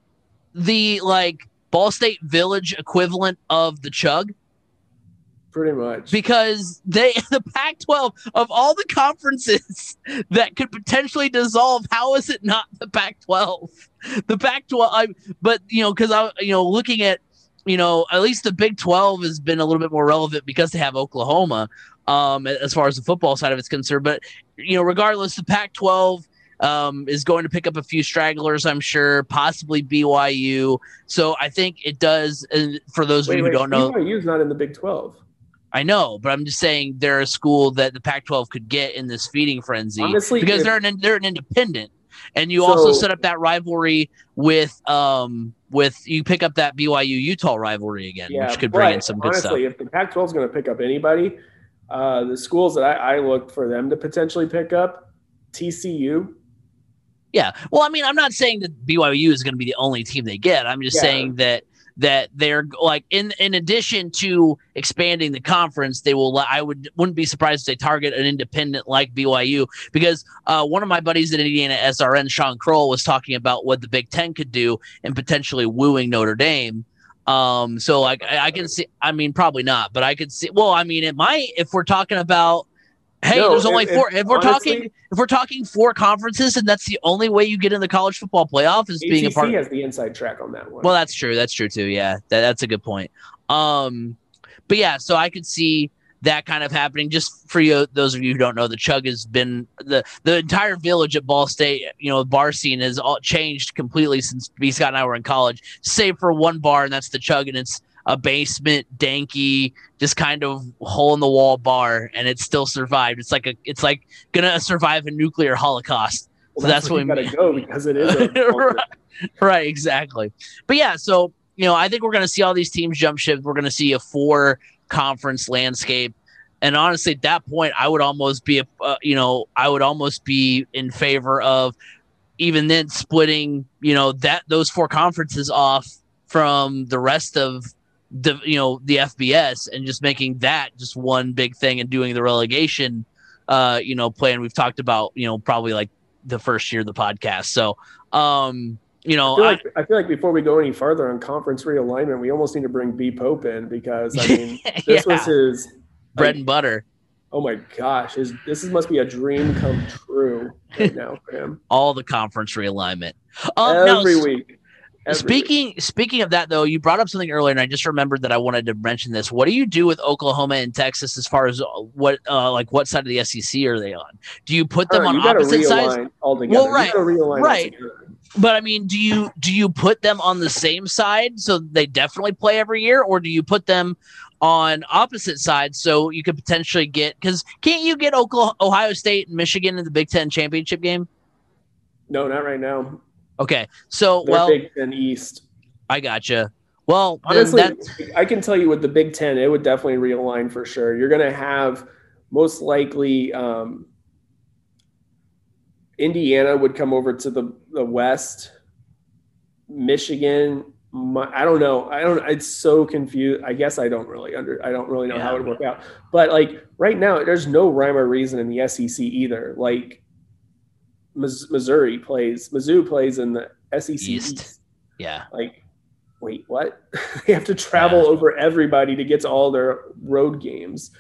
the like Ball State Village equivalent of the Chug? Pretty much because they the Pac 12 of all the conferences that could potentially dissolve how is it not the Pac 12 the Pac 12 but you know because I you know looking at you know at least the Big 12 has been a little bit more relevant because they have Oklahoma um as far as the football side of it's concerned but you know regardless the Pac 12 um, is going to pick up a few stragglers, I'm sure, possibly BYU. So I think it does. And for those wait, of you who don't know, BYU's not in the Big 12. I know, but I'm just saying they're a school that the Pac-12 could get in this feeding frenzy Honestly, because if, they're an they're an independent, and you so, also set up that rivalry with um with you pick up that BYU Utah rivalry again, yeah, which could bring in some good honestly, stuff. If the Pac-12 is going to pick up anybody, uh, the schools that I, I look for them to potentially pick up, TCU. Yeah, well, I mean, I'm not saying that BYU is going to be the only team they get. I'm just yeah. saying that that they're like in in addition to expanding the conference, they will. I would wouldn't be surprised if they target an independent like BYU because uh, one of my buddies at Indiana SRN, Sean Kroll, was talking about what the Big Ten could do and potentially wooing Notre Dame. Um, so like I, I can see. I mean, probably not, but I could see. Well, I mean, it might if we're talking about Hey, no, there's only if, four. If, we're honestly, talking, if we're talking four conferences, and that's the only way you get in the college football playoff is ACC being a part. has the inside track on that one. Well, that's true. That's true too. Yeah, that, that's a good point. Um, but yeah, so I could see that kind of happening. Just for you, those of you who don't know, the Chug has been the the entire village at Ball State. You know, the bar scene has all changed completely since B Scott and I were in college, save for one bar, and that's the Chug, and it's a basement, danky, just kind of hole in the wall bar, and it still survived. It's like a, it's like gonna survive a nuclear holocaust. Well, so that's, that's what we gotta go because it is. right, right, exactly. But yeah, so you know, I think we're gonna see all these teams jump ship. We're gonna see a four conference landscape. And honestly, at that point, I would almost be, a, uh, you know, I would almost be in favor of even then splitting, you know, that those four conferences off from the rest of the you know the FBS and just making that just one big thing and doing the relegation uh you know plan we've talked about you know probably like the first year of the podcast. So um you know I feel, like, I, I feel like before we go any further on conference realignment we almost need to bring B Pope in because I mean this yeah. was his bread like, and butter. Oh my gosh his, this is, must be a dream come true right now for him. All the conference realignment. Um, every no, week speaking speaking of that though, you brought up something earlier, and I just remembered that I wanted to mention this. What do you do with Oklahoma and Texas as far as uh, what uh, like what side of the SEC are they on? Do you put them on opposite sides? Altogether. Well, right, right. But I mean, do you do you put them on the same side so they definitely play every year, or do you put them on opposite sides so you could potentially get because can't you get Oklahoma, Ohio State and Michigan in the Big Ten championship game? No, not right now. Okay, so They're well, Big Ten East. I gotcha. Well, honestly, I can tell you with the Big Ten, it would definitely realign for sure. You're going to have most likely um, Indiana would come over to the the West. Michigan my, I don't know. I don't. It's so confused. I guess I don't really under. I don't really know yeah. how it would work out. But like right now, there's no rhyme or reason in the SEC either. Like Missouri plays, Mizzou plays in the SEC East. East. Yeah. Like, wait, what? they have to travel yeah. over everybody to get to all their road games,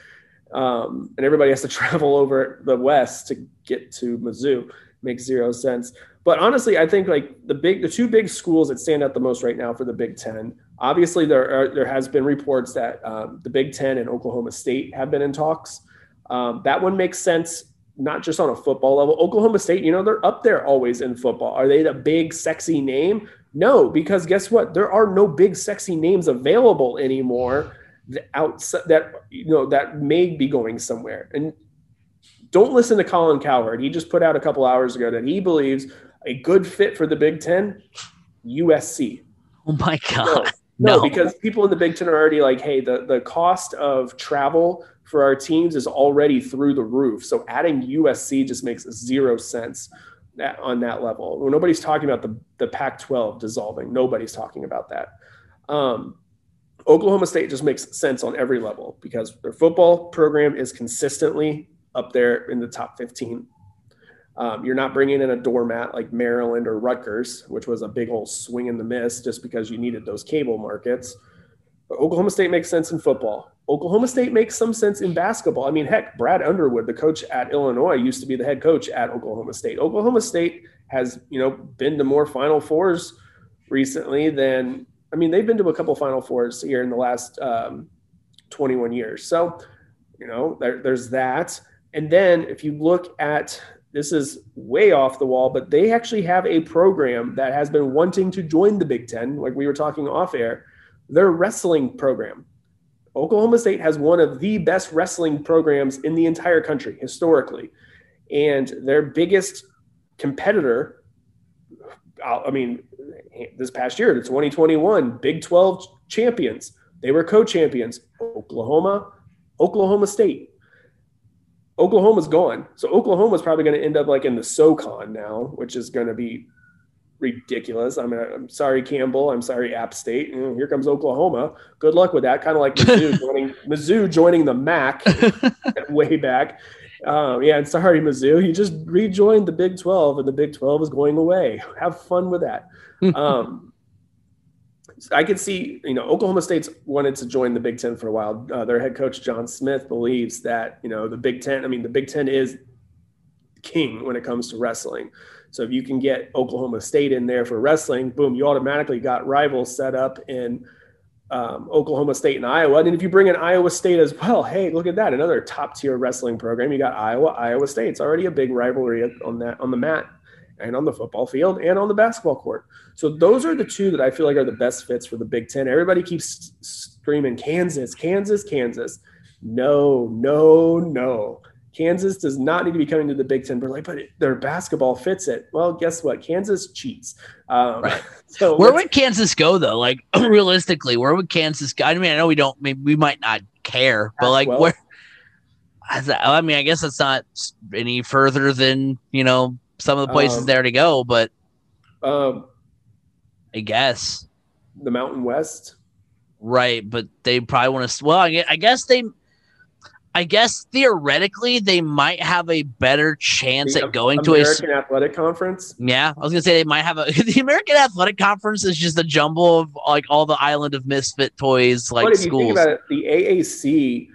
um, and everybody has to travel over the West to get to Mizzou. Makes zero sense. But honestly, I think like the big, the two big schools that stand out the most right now for the Big Ten. Obviously, there are, there has been reports that um, the Big Ten and Oklahoma State have been in talks. Um, that one makes sense, not just on a football level. Oklahoma State, you know, they're up there always in football. Are they the big, sexy name? No, because guess what? There are no big, sexy names available anymore. Outside that you know that may be going somewhere, and don't listen to Colin Cowherd. He just put out a couple hours ago that he believes a good fit for the Big Ten, USC. Oh my God. No, because people in the Big Ten are already like, hey, the, the cost of travel for our teams is already through the roof. So adding USC just makes zero sense on that level. Well, nobody's talking about the, the Pac 12 dissolving. Nobody's talking about that. Um, Oklahoma State just makes sense on every level because their football program is consistently up there in the top 15 um, you're not bringing in a doormat like Maryland or Rutgers, which was a big old swing in the miss just because you needed those cable markets. But Oklahoma State makes sense in football. Oklahoma State makes some sense in basketball. I mean, heck, Brad Underwood, the coach at Illinois, used to be the head coach at Oklahoma State. Oklahoma State has, you know, been to more Final Fours recently than I mean, they've been to a couple Final Fours here in the last um, 21 years. So, you know, there, there's that. And then if you look at this is way off the wall, but they actually have a program that has been wanting to join the Big Ten, like we were talking off air, their wrestling program. Oklahoma State has one of the best wrestling programs in the entire country historically. And their biggest competitor, uh, I mean, this past year, the 2021 Big 12 champions, they were co champions, Oklahoma, Oklahoma State. Oklahoma's gone. So Oklahoma's probably going to end up like in the SoCon now, which is going to be ridiculous. I mean, I'm sorry, Campbell. I'm sorry, App State. And here comes Oklahoma. Good luck with that. Kind of like Mizzou joining Mizzou joining the MAC way back. Um, yeah, and sorry, Mizzou. You just rejoined the Big 12, and the Big 12 is going away. Have fun with that. Um, I could see, you know, Oklahoma State's wanted to join the Big Ten for a while. Uh, their head coach John Smith believes that you know the Big Ten. I mean, the Big Ten is king when it comes to wrestling. So if you can get Oklahoma State in there for wrestling, boom, you automatically got rivals set up in um, Oklahoma State and Iowa. And if you bring in Iowa State as well, hey, look at that, another top tier wrestling program. You got Iowa, Iowa State. It's already a big rivalry on that on the mat and on the football field and on the basketball court. So those are the two that I feel like are the best fits for the Big Ten. Everybody keeps screaming Kansas, Kansas, Kansas. No, no, no. Kansas does not need to be coming to the Big Ten, but like, but their basketball fits it. Well, guess what? Kansas cheats. Um, right. So where would Kansas go though? Like realistically, where would Kansas go? I mean, I know we don't, maybe we might not care, but like well. where? I mean, I guess it's not any further than you know some of the places um, there to go, but um, I guess the Mountain West. Right, but they probably want to. Well, I guess they. I guess theoretically they might have a better chance the at going American to a American Athletic Conference. Yeah, I was gonna say they might have a. the American Athletic Conference is just a jumble of like all the island of misfit toys, like but if schools. You think about it, the AAC,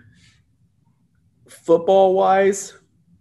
football wise,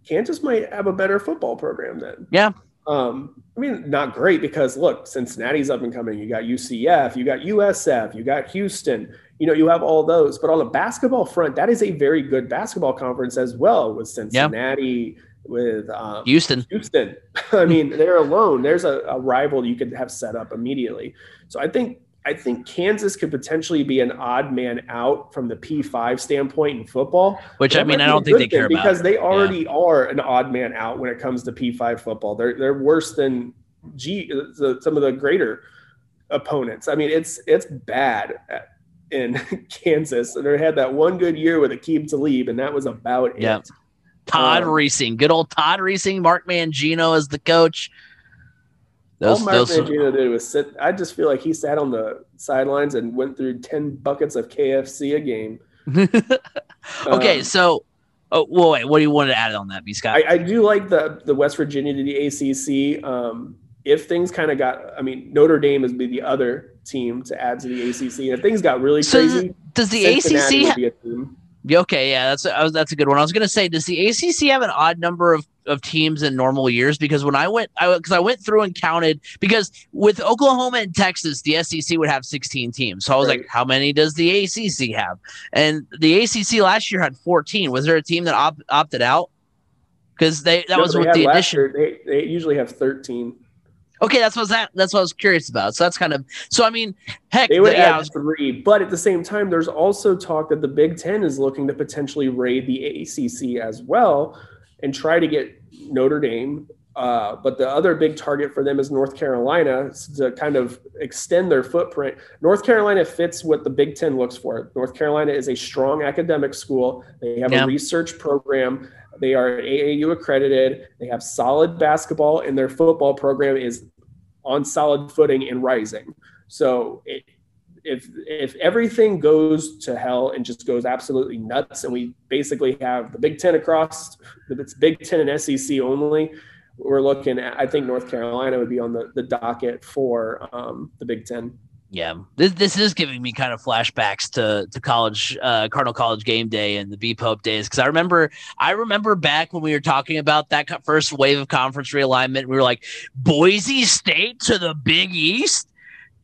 Kansas might have a better football program then. Yeah. Um, I mean, not great because look, Cincinnati's up and coming. You got UCF, you got USF, you got Houston. You know, you have all those. But on the basketball front, that is a very good basketball conference as well with Cincinnati, yep. with um, Houston. Houston. I mean, they're alone. There's a, a rival you could have set up immediately. So I think I think Kansas could potentially be an odd man out from the P5 standpoint in football. Which I mean, I don't think they care about because they already yeah. are an odd man out when it comes to P5 football. They're they're worse than G the, some of the greater opponents. I mean, it's it's bad in Kansas. And they had that one good year with Aqib Talib, and that was about yeah. it. Todd um, Reesing, good old Todd Reesing, Mark Mangino as the coach. Those, All Mark those... Mangino did was sit. I just feel like he sat on the sidelines and went through ten buckets of KFC a game. okay, um, so oh, well, wait. What do you want to add on that, B. Scott? I, I do like the the West Virginia to the ACC. Um, if things kind of got, I mean, Notre Dame is be the other team to add to the ACC. And if things got really so crazy, does the Cincinnati ACC? Ha- Okay, yeah, that's a, that's a good one. I was gonna say, does the ACC have an odd number of, of teams in normal years? Because when I went, I because I went through and counted because with Oklahoma and Texas, the SEC would have 16 teams. So I was right. like, how many does the ACC have? And the ACC last year had 14. Was there a team that op- opted out? Because they that no, was with the addition. They, they usually have 13. Okay, that's what that that's what I was curious about. So that's kind of so. I mean, heck, they would the, add three, but at the same time, there's also talk that the Big Ten is looking to potentially raid the ACC as well and try to get Notre Dame. Uh, but the other big target for them is North Carolina to kind of extend their footprint. North Carolina fits what the Big Ten looks for. North Carolina is a strong academic school. They have yeah. a research program. They are AAU accredited. They have solid basketball, and their football program is on solid footing and rising. So it, if if everything goes to hell and just goes absolutely nuts, and we basically have the Big Ten across, it's Big Ten and SEC only. We're looking at. I think North Carolina would be on the, the docket for um, the Big Ten. Yeah, this this is giving me kind of flashbacks to to college, uh, Cardinal College game day and the B Pope days because I remember I remember back when we were talking about that first wave of conference realignment, we were like Boise State to the Big East.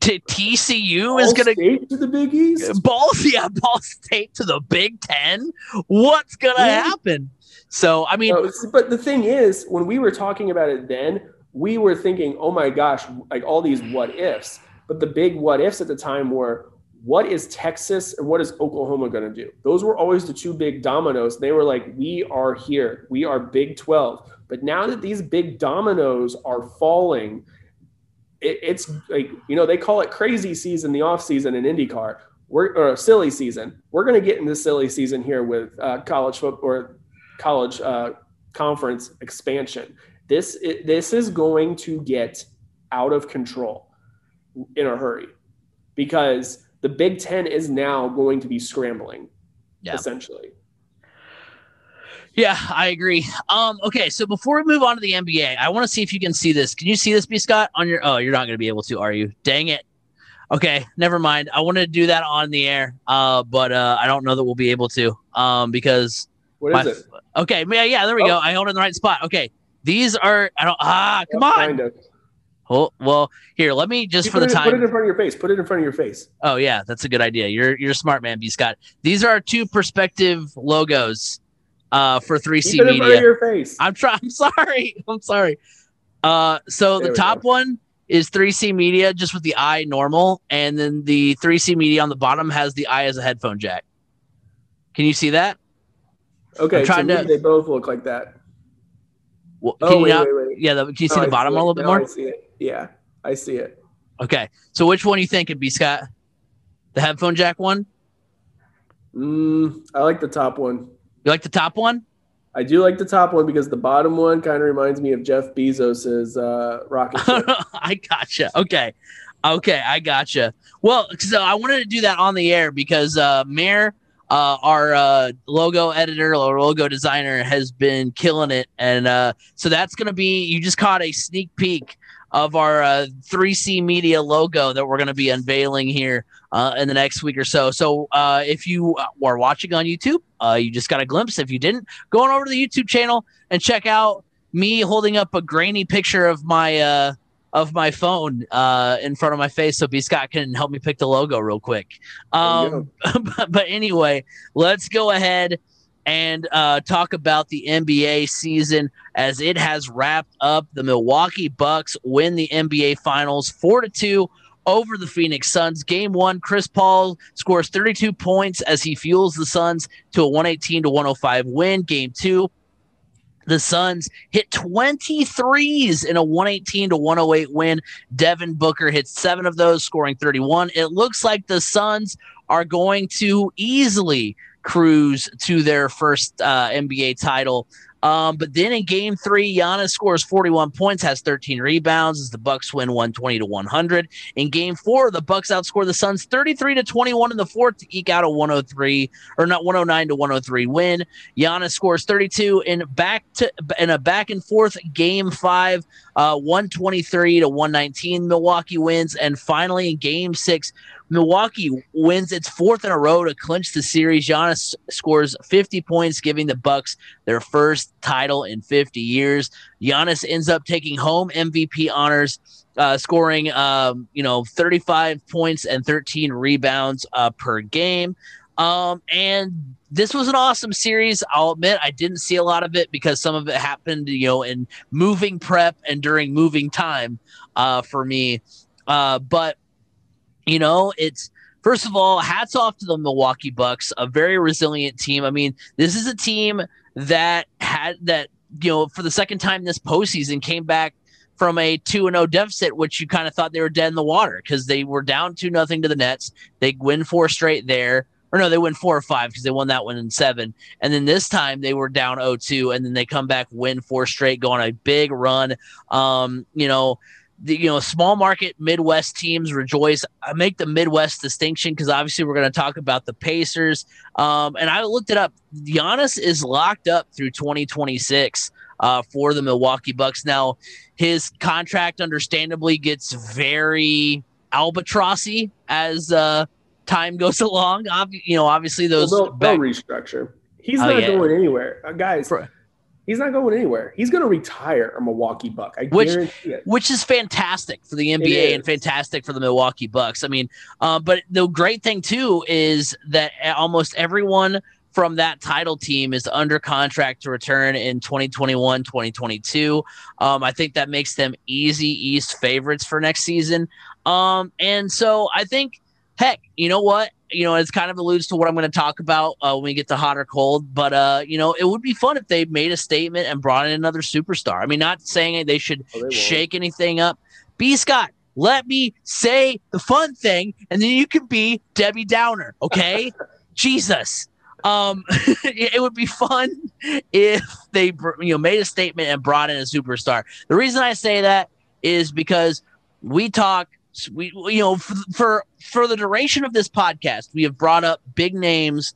To TCU Ball is going to to the Big East. Ball, yeah, Ball State to the Big Ten. What's going to yeah. happen? So, I mean, oh, but the thing is, when we were talking about it then, we were thinking, oh my gosh, like all these what ifs but the big what ifs at the time were what is Texas and what is Oklahoma going to do? Those were always the two big dominoes. They were like, we are here, we are Big 12. But now that these big dominoes are falling, it, it's like, you know, they call it crazy season, the off season in IndyCar. We're or silly season. We're going to get into silly season here with uh, college football or college uh, conference expansion. This this is going to get out of control in a hurry because the Big Ten is now going to be scrambling, yeah. essentially. Yeah, I agree. Um, okay, so before we move on to the NBA, I want to see if you can see this. Can you see this, B. Scott? On your oh, you're not going to be able to, are you? Dang it. Okay, never mind. I wanted to do that on the air, uh, but uh, I don't know that we'll be able to, um, because what my, is it? Okay, yeah, yeah, there we oh. go. I hold it in the right spot. Okay, these are I don't ah, come on. Kind of. Well, well, here, let me just you for the time. Put it in front of your face. Put it in front of your face. Oh yeah, that's a good idea. You're you're a smart man, B. Scott. These are our two perspective logos uh, for 3C Keep Media. In front of your face. I'm trying. I'm sorry. I'm sorry. Uh, so there the top go. one is 3C Media, just with the eye normal, and then the 3C Media on the bottom has the eye as a headphone jack. Can you see that? Okay, I'm trying so to... they both look like that. Well, oh, wait, not... wait, wait. Yeah, the, can you see the bottom a little bit more? I see it. Yeah, I see it. Okay, so which one are you think would be, Scott? The headphone jack one? Mm, I like the top one. You like the top one? I do like the top one because the bottom one kind of reminds me of Jeff Bezos's uh, rocket ship. I gotcha. Okay. Okay, I gotcha. Well, so I wanted to do that on the air because uh, Mayor, uh, our uh, logo editor or logo designer, has been killing it, and uh, so that's going to be. You just caught a sneak peek of our uh, 3C Media logo that we're going to be unveiling here uh, in the next week or so. So uh, if you are watching on YouTube, uh, you just got a glimpse. If you didn't, go on over to the YouTube channel and check out me holding up a grainy picture of my uh, of my phone uh, in front of my face so B Scott can help me pick the logo real quick. Um, but, but anyway, let's go ahead and uh, talk about the NBA season as it has wrapped up. The Milwaukee Bucks win the NBA Finals four to two over the Phoenix Suns. Game one, Chris Paul scores 32 points as he fuels the Suns to a 118 to 105 win. Game two, the Suns hit 23s in a 118 to 108 win. Devin Booker hit seven of those, scoring 31. It looks like the Suns are going to easily cruise to their first uh, NBA title Um, but then in game three, Giannis scores 41 points, has 13 rebounds as the Bucks win 120 to 100. In game four, the Bucks outscore the Suns 33 to 21 in the fourth to eke out a 103 or not 109 to 103 win. Giannis scores 32 in back to in a back and forth game five, uh, 123 to 119. Milwaukee wins, and finally in game six, Milwaukee wins its fourth in a row to clinch the series. Giannis scores 50 points, giving the Bucks their first title in 50 years. Giannis ends up taking home MVP honors, uh, scoring um, you know 35 points and 13 rebounds uh, per game. Um, and this was an awesome series. I'll admit I didn't see a lot of it because some of it happened, you know, in moving prep and during moving time uh, for me. Uh, but you know, it's first of all, hats off to the Milwaukee Bucks, a very resilient team. I mean, this is a team that had that, you know, for the second time this postseason came back from a 2 0 deficit, which you kind of thought they were dead in the water because they were down 2 nothing to the Nets. They win four straight there. Or no, they win four or five because they won that one in seven. And then this time they were down 0 2, and then they come back, win four straight, go on a big run. Um, you know, the you know small market Midwest teams rejoice. I make the Midwest distinction because obviously we're going to talk about the Pacers. Um, and I looked it up. Giannis is locked up through 2026 uh, for the Milwaukee Bucks. Now his contract, understandably, gets very albatrossy as uh, time goes along. Ob- you know, obviously those well, they'll, back- they'll restructure. He's oh, not yeah. going anywhere, uh, guys. For- He's not going anywhere. He's going to retire a Milwaukee Buck. I which, guarantee it. Which is fantastic for the NBA and fantastic for the Milwaukee Bucks. I mean, uh, but the great thing too is that almost everyone from that title team is under contract to return in 2021, 2022. Um, I think that makes them easy East favorites for next season. Um, and so I think, heck, you know what? You know, it's kind of alludes to what I'm going to talk about uh, when we get to hot or cold. But uh, you know, it would be fun if they made a statement and brought in another superstar. I mean, not saying they should oh, they shake anything up. B. Scott, let me say the fun thing, and then you can be Debbie Downer. Okay, Jesus. Um, it would be fun if they you know made a statement and brought in a superstar. The reason I say that is because we talk we you know for, for for the duration of this podcast we have brought up big names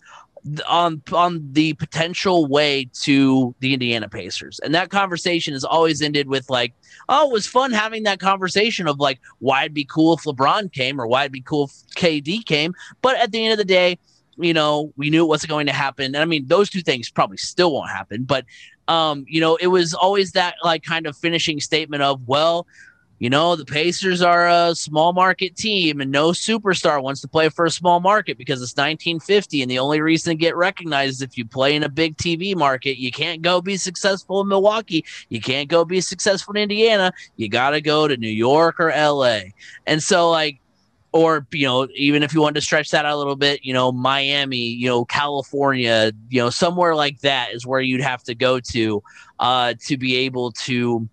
on on the potential way to the Indiana Pacers. And that conversation has always ended with like, oh, it was fun having that conversation of like why it'd be cool if LeBron came or why it'd be cool if KD came. But at the end of the day, you know, we knew it wasn't going to happen. And I mean, those two things probably still won't happen, but um, you know, it was always that like kind of finishing statement of, well, you know, the Pacers are a small market team and no superstar wants to play for a small market because it's 1950. And the only reason to get recognized is if you play in a big TV market. You can't go be successful in Milwaukee. You can't go be successful in Indiana. You got to go to New York or LA. And so, like, or you know even if you want to stretch that out a little bit you know miami you know california you know somewhere like that is where you'd have to go to uh to be able to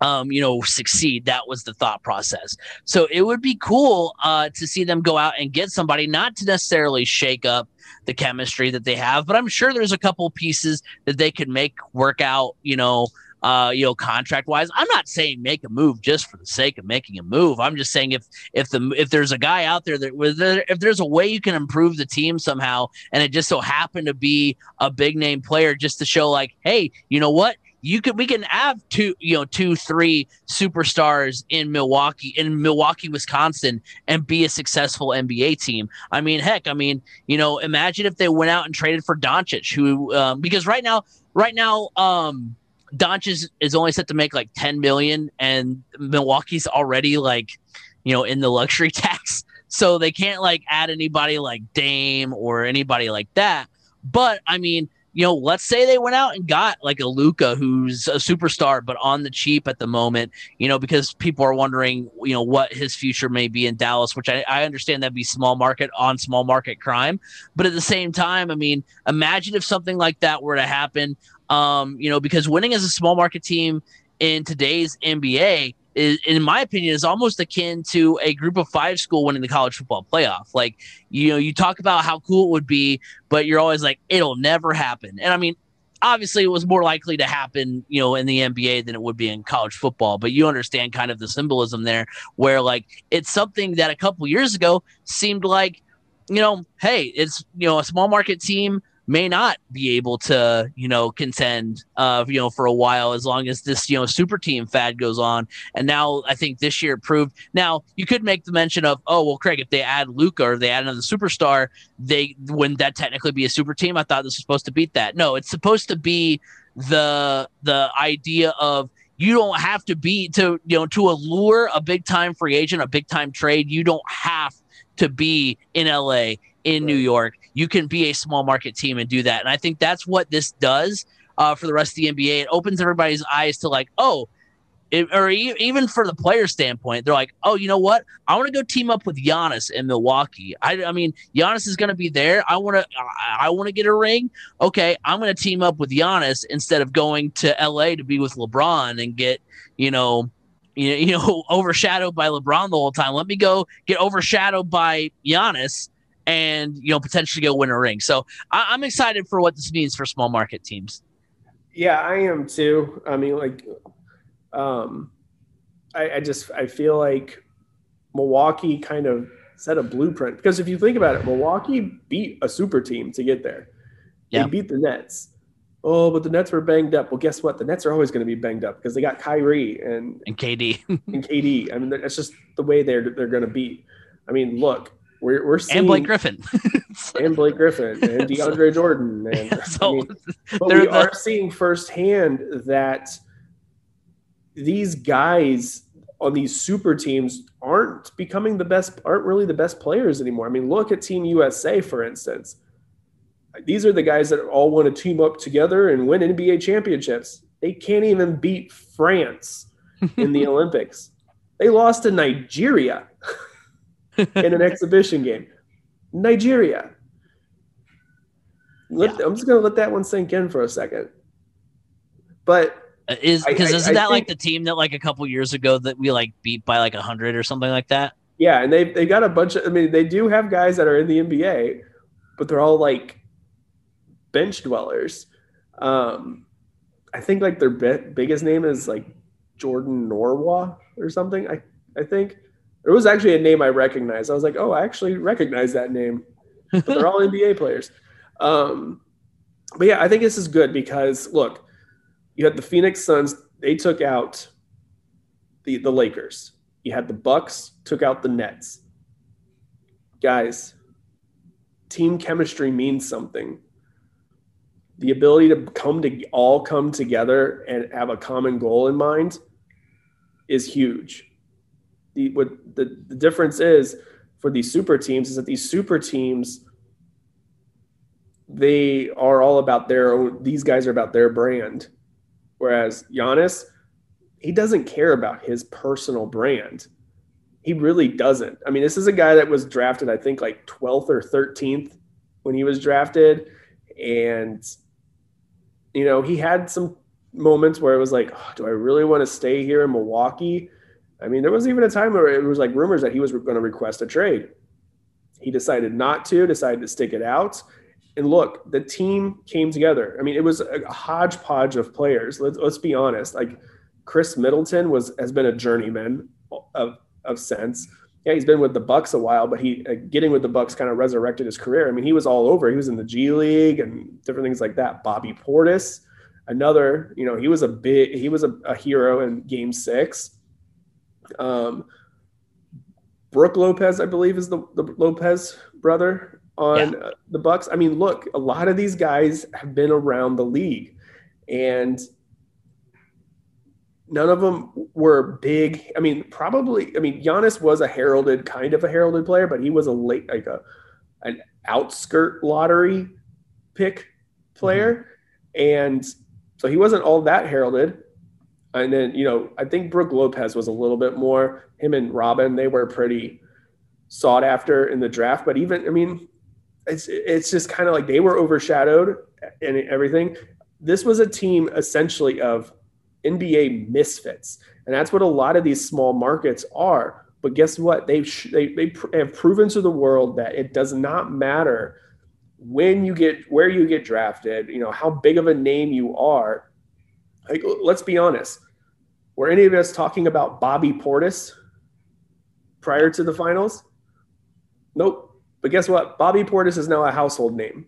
um, you know, succeed. That was the thought process. So it would be cool uh, to see them go out and get somebody, not to necessarily shake up the chemistry that they have, but I'm sure there's a couple pieces that they could make work out. You know, uh, you know, contract wise. I'm not saying make a move just for the sake of making a move. I'm just saying if if the if there's a guy out there that if there's a way you can improve the team somehow, and it just so happened to be a big name player, just to show like, hey, you know what? You could we can have two you know two three superstars in Milwaukee in Milwaukee Wisconsin and be a successful NBA team. I mean heck I mean you know imagine if they went out and traded for Doncic who um, because right now right now um Doncic is only set to make like 10 million and Milwaukee's already like you know in the luxury tax so they can't like add anybody like Dame or anybody like that but I mean you know, let's say they went out and got like a Luka who's a superstar, but on the cheap at the moment, you know, because people are wondering, you know, what his future may be in Dallas, which I, I understand that'd be small market on small market crime. But at the same time, I mean, imagine if something like that were to happen. Um, you know, because winning as a small market team in today's NBA is, in my opinion, is almost akin to a group of five school winning the college football playoff. Like, you know, you talk about how cool it would be, but you're always like, it'll never happen. And I mean, obviously it was more likely to happen, you know, in the NBA than it would be in college football. But you understand kind of the symbolism there, where like it's something that a couple years ago seemed like, you know, hey, it's you know a small market team may not be able to, you know, contend, uh, you know, for a while as long as this, you know, super team fad goes on. And now I think this year proved. Now you could make the mention of, oh well, Craig, if they add Luka or they add another superstar, they wouldn't that technically be a super team? I thought this was supposed to beat that. No, it's supposed to be the the idea of you don't have to be to you know to allure a big time free agent, a big time trade. You don't have to be in LA in New York. You can be a small market team and do that. And I think that's what this does uh, for the rest of the NBA. It opens everybody's eyes to like, oh, it, or e- even for the player standpoint, they're like, oh, you know what? I want to go team up with Giannis in Milwaukee. I, I mean, Giannis is going to be there. I want to, I, I want to get a ring. Okay, I'm going to team up with Giannis instead of going to LA to be with LeBron and get, you know, you, you know, overshadowed by LeBron the whole time. Let me go get overshadowed by Giannis and you know potentially go win a ring. So I, am excited for what this means for small market teams. Yeah, I am too. I mean, like, um, I, I just I feel like Milwaukee kind of set a blueprint because if you think about it, Milwaukee beat a super team to get there. Yeah. They beat the Nets. Oh, but the Nets were banged up. Well, guess what? The Nets are always going to be banged up because they got Kyrie and and KD and KD. I mean, that's just the way they're they're going to be. I mean, look, we're, we're seeing and Blake Griffin and Blake Griffin and DeAndre Jordan. And, yeah, so I mean, but we the, are seeing firsthand that these guys on these super teams aren't becoming the best, aren't really the best players anymore. I mean, look at Team USA, for instance. These are the guys that all want to team up together and win NBA championships. They can't even beat France in the Olympics. They lost to Nigeria. In an exhibition game. Nigeria. Let, yeah. I'm just going to let that one sink in for a second. But uh, is because isn't I that like the team that like a couple years ago that we like beat by like a hundred or something like that? Yeah, and they they got a bunch of. I mean, they do have guys that are in the NBA, but they're all like bench dwellers. Um, I think like their be- biggest name is like Jordan Nwora or something. I I think it was actually a name I recognized. I was like, oh, I actually recognize that name. But they're all NBA players. Um, but yeah, I think this is good because look, you had the Phoenix Suns. They took out the the Lakers. You had the Bucks took out the Nets. Guys, team chemistry means something. The ability to come to all come together and have a common goal in mind is huge the what the, the difference is for these super teams is that these super teams they are all about their own these guys are about their brand. Whereas Giannis he doesn't care about his personal brand. He really doesn't. I mean this is a guy that was drafted i think like 12th or 13th when he was drafted. And you know he had some moments where it was like oh, do i really want to stay here in milwaukee I mean, there was even a time where it was like rumors that he was going to request a trade. He decided not to, decided to stick it out. And look, the team came together. I mean, it was a hodgepodge of players. Let's, let's be honest. Like Khris Middleton was has been a journeyman of of sense. Yeah, he's been with the Bucks a while, but he uh, getting with the Bucks kind of resurrected his career. I mean, he was all over. He was in the G League and different things like that. Bobby Portis, another, you know, he was a big, he was a, a hero in Game Six um, Brook Lopez, I believe, is the, the Lopez brother on yeah. the Bucks. I mean, look, a lot of these guys have been around the league, and none of them were big. I mean, probably. I mean, Giannis was a heralded, kind of a heralded player, but he was a late, like a an outskirt lottery pick player, mm-hmm. and so he wasn't all that heralded. And then, you know, I think Brook Lopez was a little bit more. Him and Robin, they were pretty sought after in the draft. But even, I mean, it's it's just kind of like they were overshadowed and everything. This was a team essentially of NBA misfits, and that's what a lot of these small markets are. But guess what? They've they they have proven to the world that it does not matter when you get where you get drafted, you know, how big of a name you are. Like, let's be honest. Were any of us talking about Bobby Portis prior to the finals? Nope. But guess what? Bobby Portis is now a household name.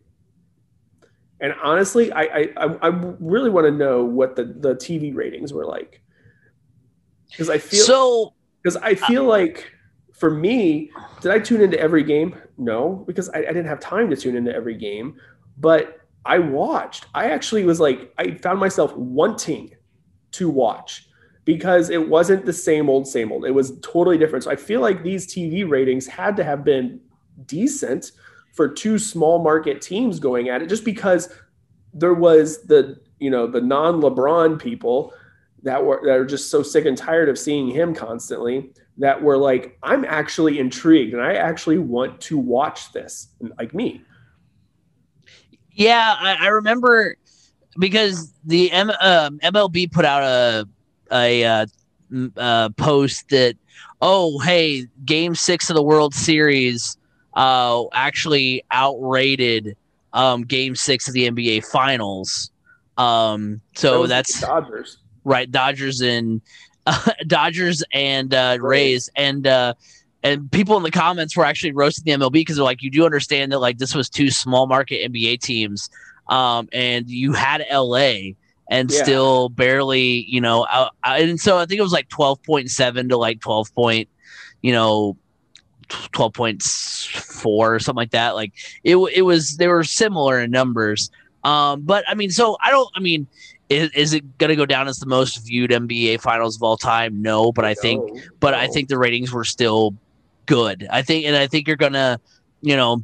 And honestly, I I, I really want to know what the, the TV ratings were like. Because I feel so because I feel uh, like for me, did I tune into every game? No, because I, I, didn't have time to tune into every game. But I watched. I actually was like, I found myself wanting to watch because it wasn't the same old, same old. It was totally different. So I feel like these TV ratings had to have been decent for two small market teams going at it, just because there was the you know the non LeBron people that were that are just so sick and tired of seeing him constantly that were like, I'm actually intrigued and I actually want to watch this, like me. Yeah, I, I remember because the M, um, MLB put out a a uh, uh, post that, oh hey, Game Six of the World Series uh, actually outrated um, Game Six of the NBA Finals. Um, so that that's Dodgers, right? Dodgers and Dodgers and uh, Rays, and uh, and people in the comments were actually roasting the MLB because they're like, you do understand that like this was two small market NBA teams, um, and you had LA and yeah. still barely, you know, out, and so I think it was like twelve point seven to like twelve point, you know, twelve point four or something like that. Like it, it was they were similar in numbers. Um, but I mean, so I don't. I mean, is, is it going to go down as the most viewed NBA finals of all time? No, but I think, no, but no. I think the ratings were still good. I think, and I think you're going to, you know,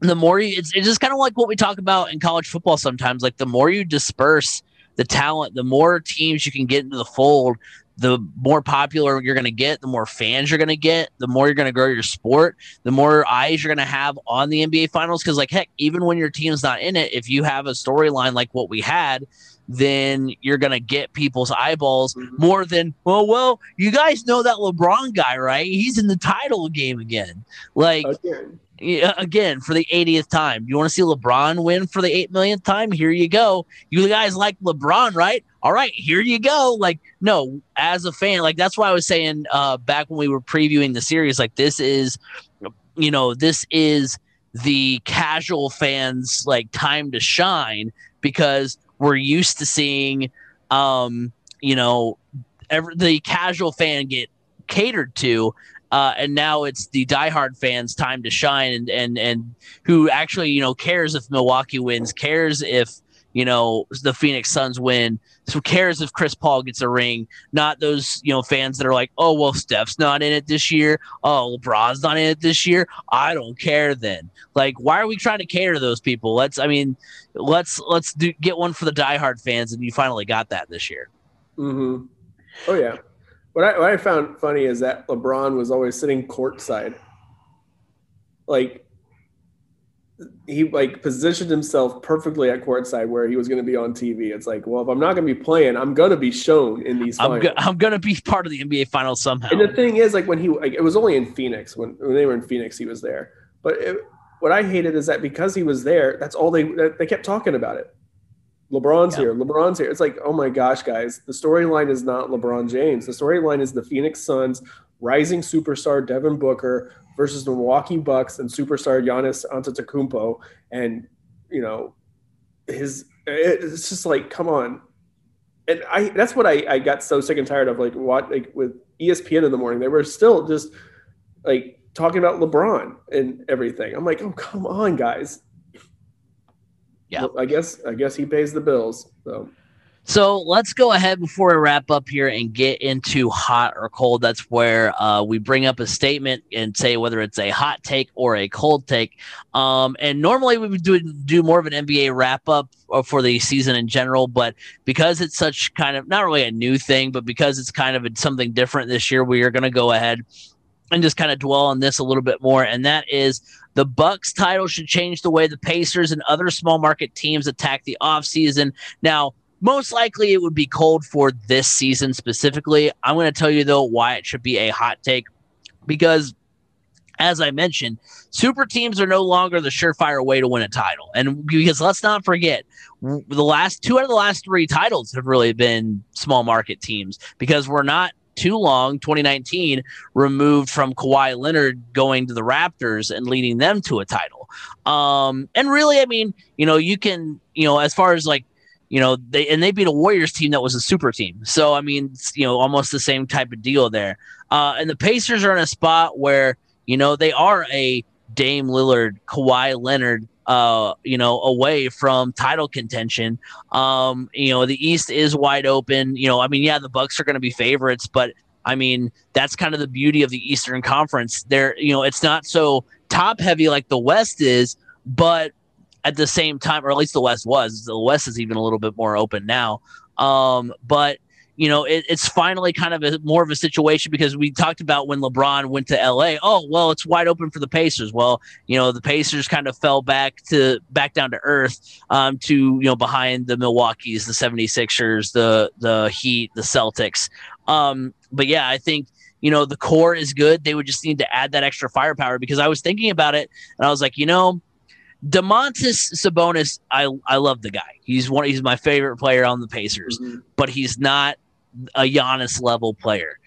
the more you, it's, it's just kind of like what we talk about in college football sometimes. Like the more you disperse the talent, the more teams you can get into the fold, the more popular you're going to get, the more fans you're going to get, the more you're going to grow your sport, the more eyes you're going to have on the NBA finals. Cause like, heck, even when your team's not in it, if you have a storyline like what we had, then you're going to get people's eyeballs mm-hmm. more than, well, well, you guys know that LeBron guy, right? He's in the title game again. Like, again, again for the 80th time. You want to see LeBron win for the 8 millionth time? Here you go. You guys like LeBron, right? All right, here you go. Like, no, as a fan, like, that's why I was saying uh, back when we were previewing the series, like, this is, you know, this is the casual fans like time to shine because we're used to seeing, um, you know, every, the casual fan get catered to. Uh, and now it's the diehard fans' time to shine, and and and who actually you know cares if Milwaukee wins, cares if you know the Phoenix Suns win, who cares if Chris Paul gets a ring? Not those you know fans that are like, oh well, Steph's not in it this year. Oh, LeBron's not in it this year. I don't care. Then, like, why are we trying to cater to those people? Let's, I mean, let's let's do, get one for the diehard fans, and you finally got that this year. Hmm. Oh yeah. What I what I found funny is that LeBron was always sitting courtside. Like he like positioned himself perfectly at courtside where he was going to be on TV. It's like, well, if I'm not going to be playing, I'm going to be shown in these. I'm, go- I'm going to be part of the NBA finals somehow. And the thing is, like when he, like, it was only in Phoenix when, when they were in Phoenix, he was there. But it, what I hated is that because he was there, that's all they they kept talking about it. LeBron's yeah. here. LeBron's here. It's like, oh my gosh, guys, the storyline is not LeBron James. The storyline is the Phoenix Suns rising superstar Devin Booker versus the Milwaukee Bucks and superstar Giannis Antetokounmpo. And you know, his it's just like, come on. And I that's what I, I got so sick and tired of. Like what like with ESPN in the morning, they were still just like talking about LeBron and everything. I'm like, oh come on, guys yeah. I guess I guess he pays the bills. So so let's go ahead before we wrap up here and get into hot or cold. That's where uh, we bring up a statement and say whether it's a hot take or a cold take. Um, and normally we would do do more of an NBA wrap up uh, for the season in general, but because it's such kind of not really a new thing, but because it's kind of something different this year, we are going to go ahead and just kind of dwell on this a little bit more. And that is the Bucks title should change the way the Pacers and other small market teams attack the offseason. Now, most likely it would be cold for this season specifically. I'm going to tell you though why it should be a hot take because as I mentioned, super teams are no longer the surefire way to win a title. And because let's not forget, the last two out of the last three titles have really been small market teams because we're not too long, 2019, removed from Kawhi Leonard going to the Raptors and leading them to a title. Um, and really, I mean, you know, you can, you know, as far as like, you know, they and they beat a Warriors team that was a super team. So I mean, you know, almost the same type of deal there. Uh, and the Pacers are in a spot where you know, they are a Dame Lillard, Kawhi Leonard, uh, you know, away from title contention. Um, you know, the East is wide open. You know, I mean, yeah, the Bucks are going to be favorites, but I mean, that's kind of the beauty of the Eastern Conference. There, you know, it's not so top heavy like the West is, but at the same time, or at least the West was. The West is even a little bit more open now. Um, but you know, it, it's finally kind of a, more of a situation because we talked about when LeBron went to LA. Oh, well, it's wide open for the Pacers. Well, you know, the Pacers kind of fell back to back down to earth um, to, you know, behind the Milwaukee's, the 76ers, the, the Heat, the Celtics. Um, but yeah, I think, you know, the core is good. They would just need to add that extra firepower because I was thinking about it and I was like, you know, Domantas Sabonis, I I love the guy. He's one. He's my favorite player on the Pacers, mm-hmm. but he's not a Giannis level player.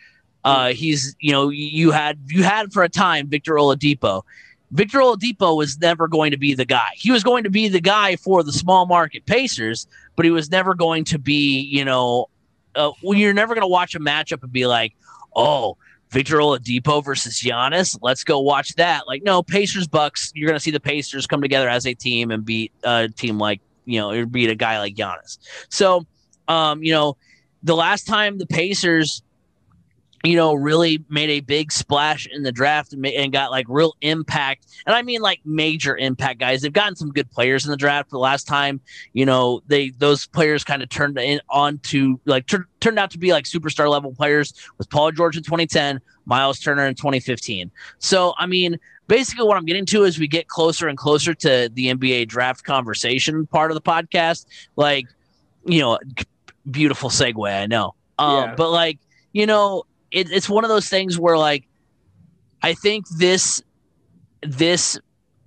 Uh, he's you know you had you had for a time Victor Oladipo. Victor Oladipo was never going to be the guy. He was going to be the guy for the small market Pacers, but he was never going to be you know uh, you're never going to watch a matchup and be like, oh. Victor Oladipo versus Giannis. Let's go watch that. Like, no, Pacers Bucks. You're going to see the Pacers come together as a team and beat a team like you know, beat a guy like Giannis. So, um, you know, the last time the Pacers, you know, really made a big splash in the draft and, and, got like real impact, and I mean like major impact guys. They've gotten some good players in the draft. The last time, you know, they those players kind of turned in on to like t- turned out to be like superstar level players with Paul George in 2010, Miles Turner in 2015. So I mean, basically what I'm getting to is we get closer and closer to the NBA draft conversation part of the podcast. Like, you know, beautiful segue, I know. Um, yeah. But like, you know, it, it's one of those things where like, I think this this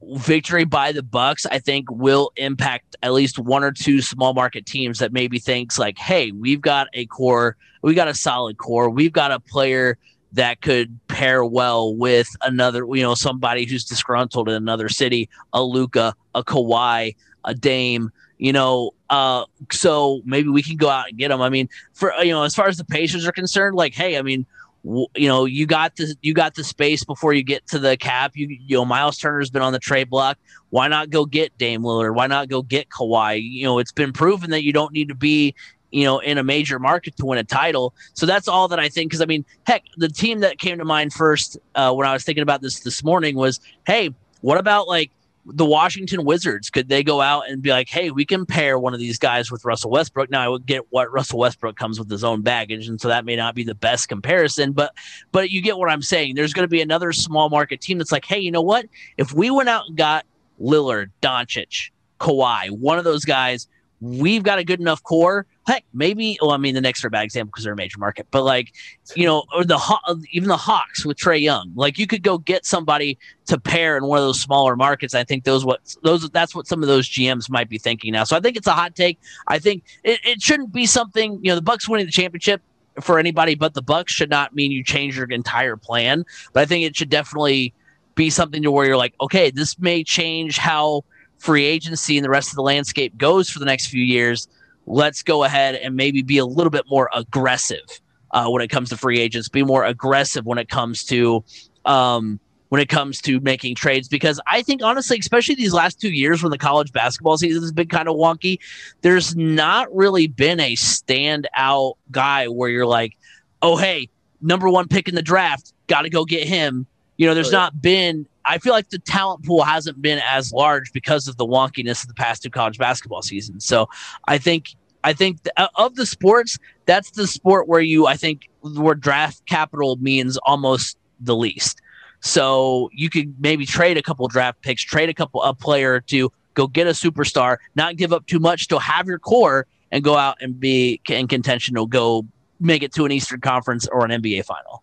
victory by the Bucks, I think, will impact at least one or two small market teams that maybe thinks like, hey, we've got a core, we got a solid core, we've got a player that could pair well with another, you know, somebody who's disgruntled in another city, a Luka, a Kawhi, a Dame you know uh so maybe we can go out and get them i mean for you know as far as the pacers are concerned like hey i mean w- you know you got the you got the space before you get to the cap. You you know miles turner's been on the trade block. Why not go get dame lillard? Why not go get Kawhi? you know it's been proven that you don't need to be you know in a major market to win a title. So that's all that i think because i mean heck the team that came to mind first uh, when i was thinking about this this morning was hey what about like the Washington Wizards could they go out and be like, hey, we can pair one of these guys with Russell Westbrook? Now I would get what Russell Westbrook comes with his own baggage, and so that may not be the best comparison, but but you get what I'm saying. There's going to be another small market team that's like, hey, you know what? If we went out and got Lillard, Doncic, Kawhi, one of those guys, we've got a good enough core heck, maybe. Well, I mean, the Knicks are a bad example because they're a major market, but like, you know, or the even the Hawks with Trae Young. Like, you could go get somebody to pair in one of those smaller markets. I think those what those that's what some of those GMs might be thinking now. So I think it's a hot take. I think it, it shouldn't be something. You know, the Bucks winning the championship for anybody but the Bucks should not mean you change your entire plan. But I think it should definitely be something to where you're like, okay, this may change how free agency and the rest of the landscape goes for the next few years let's go ahead and maybe be a little bit more aggressive uh, when it comes to free agents, be more aggressive when it comes to um, when it comes to making trades. Because I think honestly, especially these last two years when the college basketball season has been kind of wonky, there's not really been a standout guy where you're like, oh hey, number one pick in the draft, got to go get him. You know, there's oh, not been I feel like the talent pool hasn't been as large because of the wonkiness of the past two college basketball seasons. So I think I think uh, of the sports, that's the sport where you I think where draft capital means almost the least. So you could maybe trade a couple draft picks, trade a couple a player to go get a superstar, not give up too much to have your core and go out and be in contention to go make it to an Eastern Conference or an NBA final.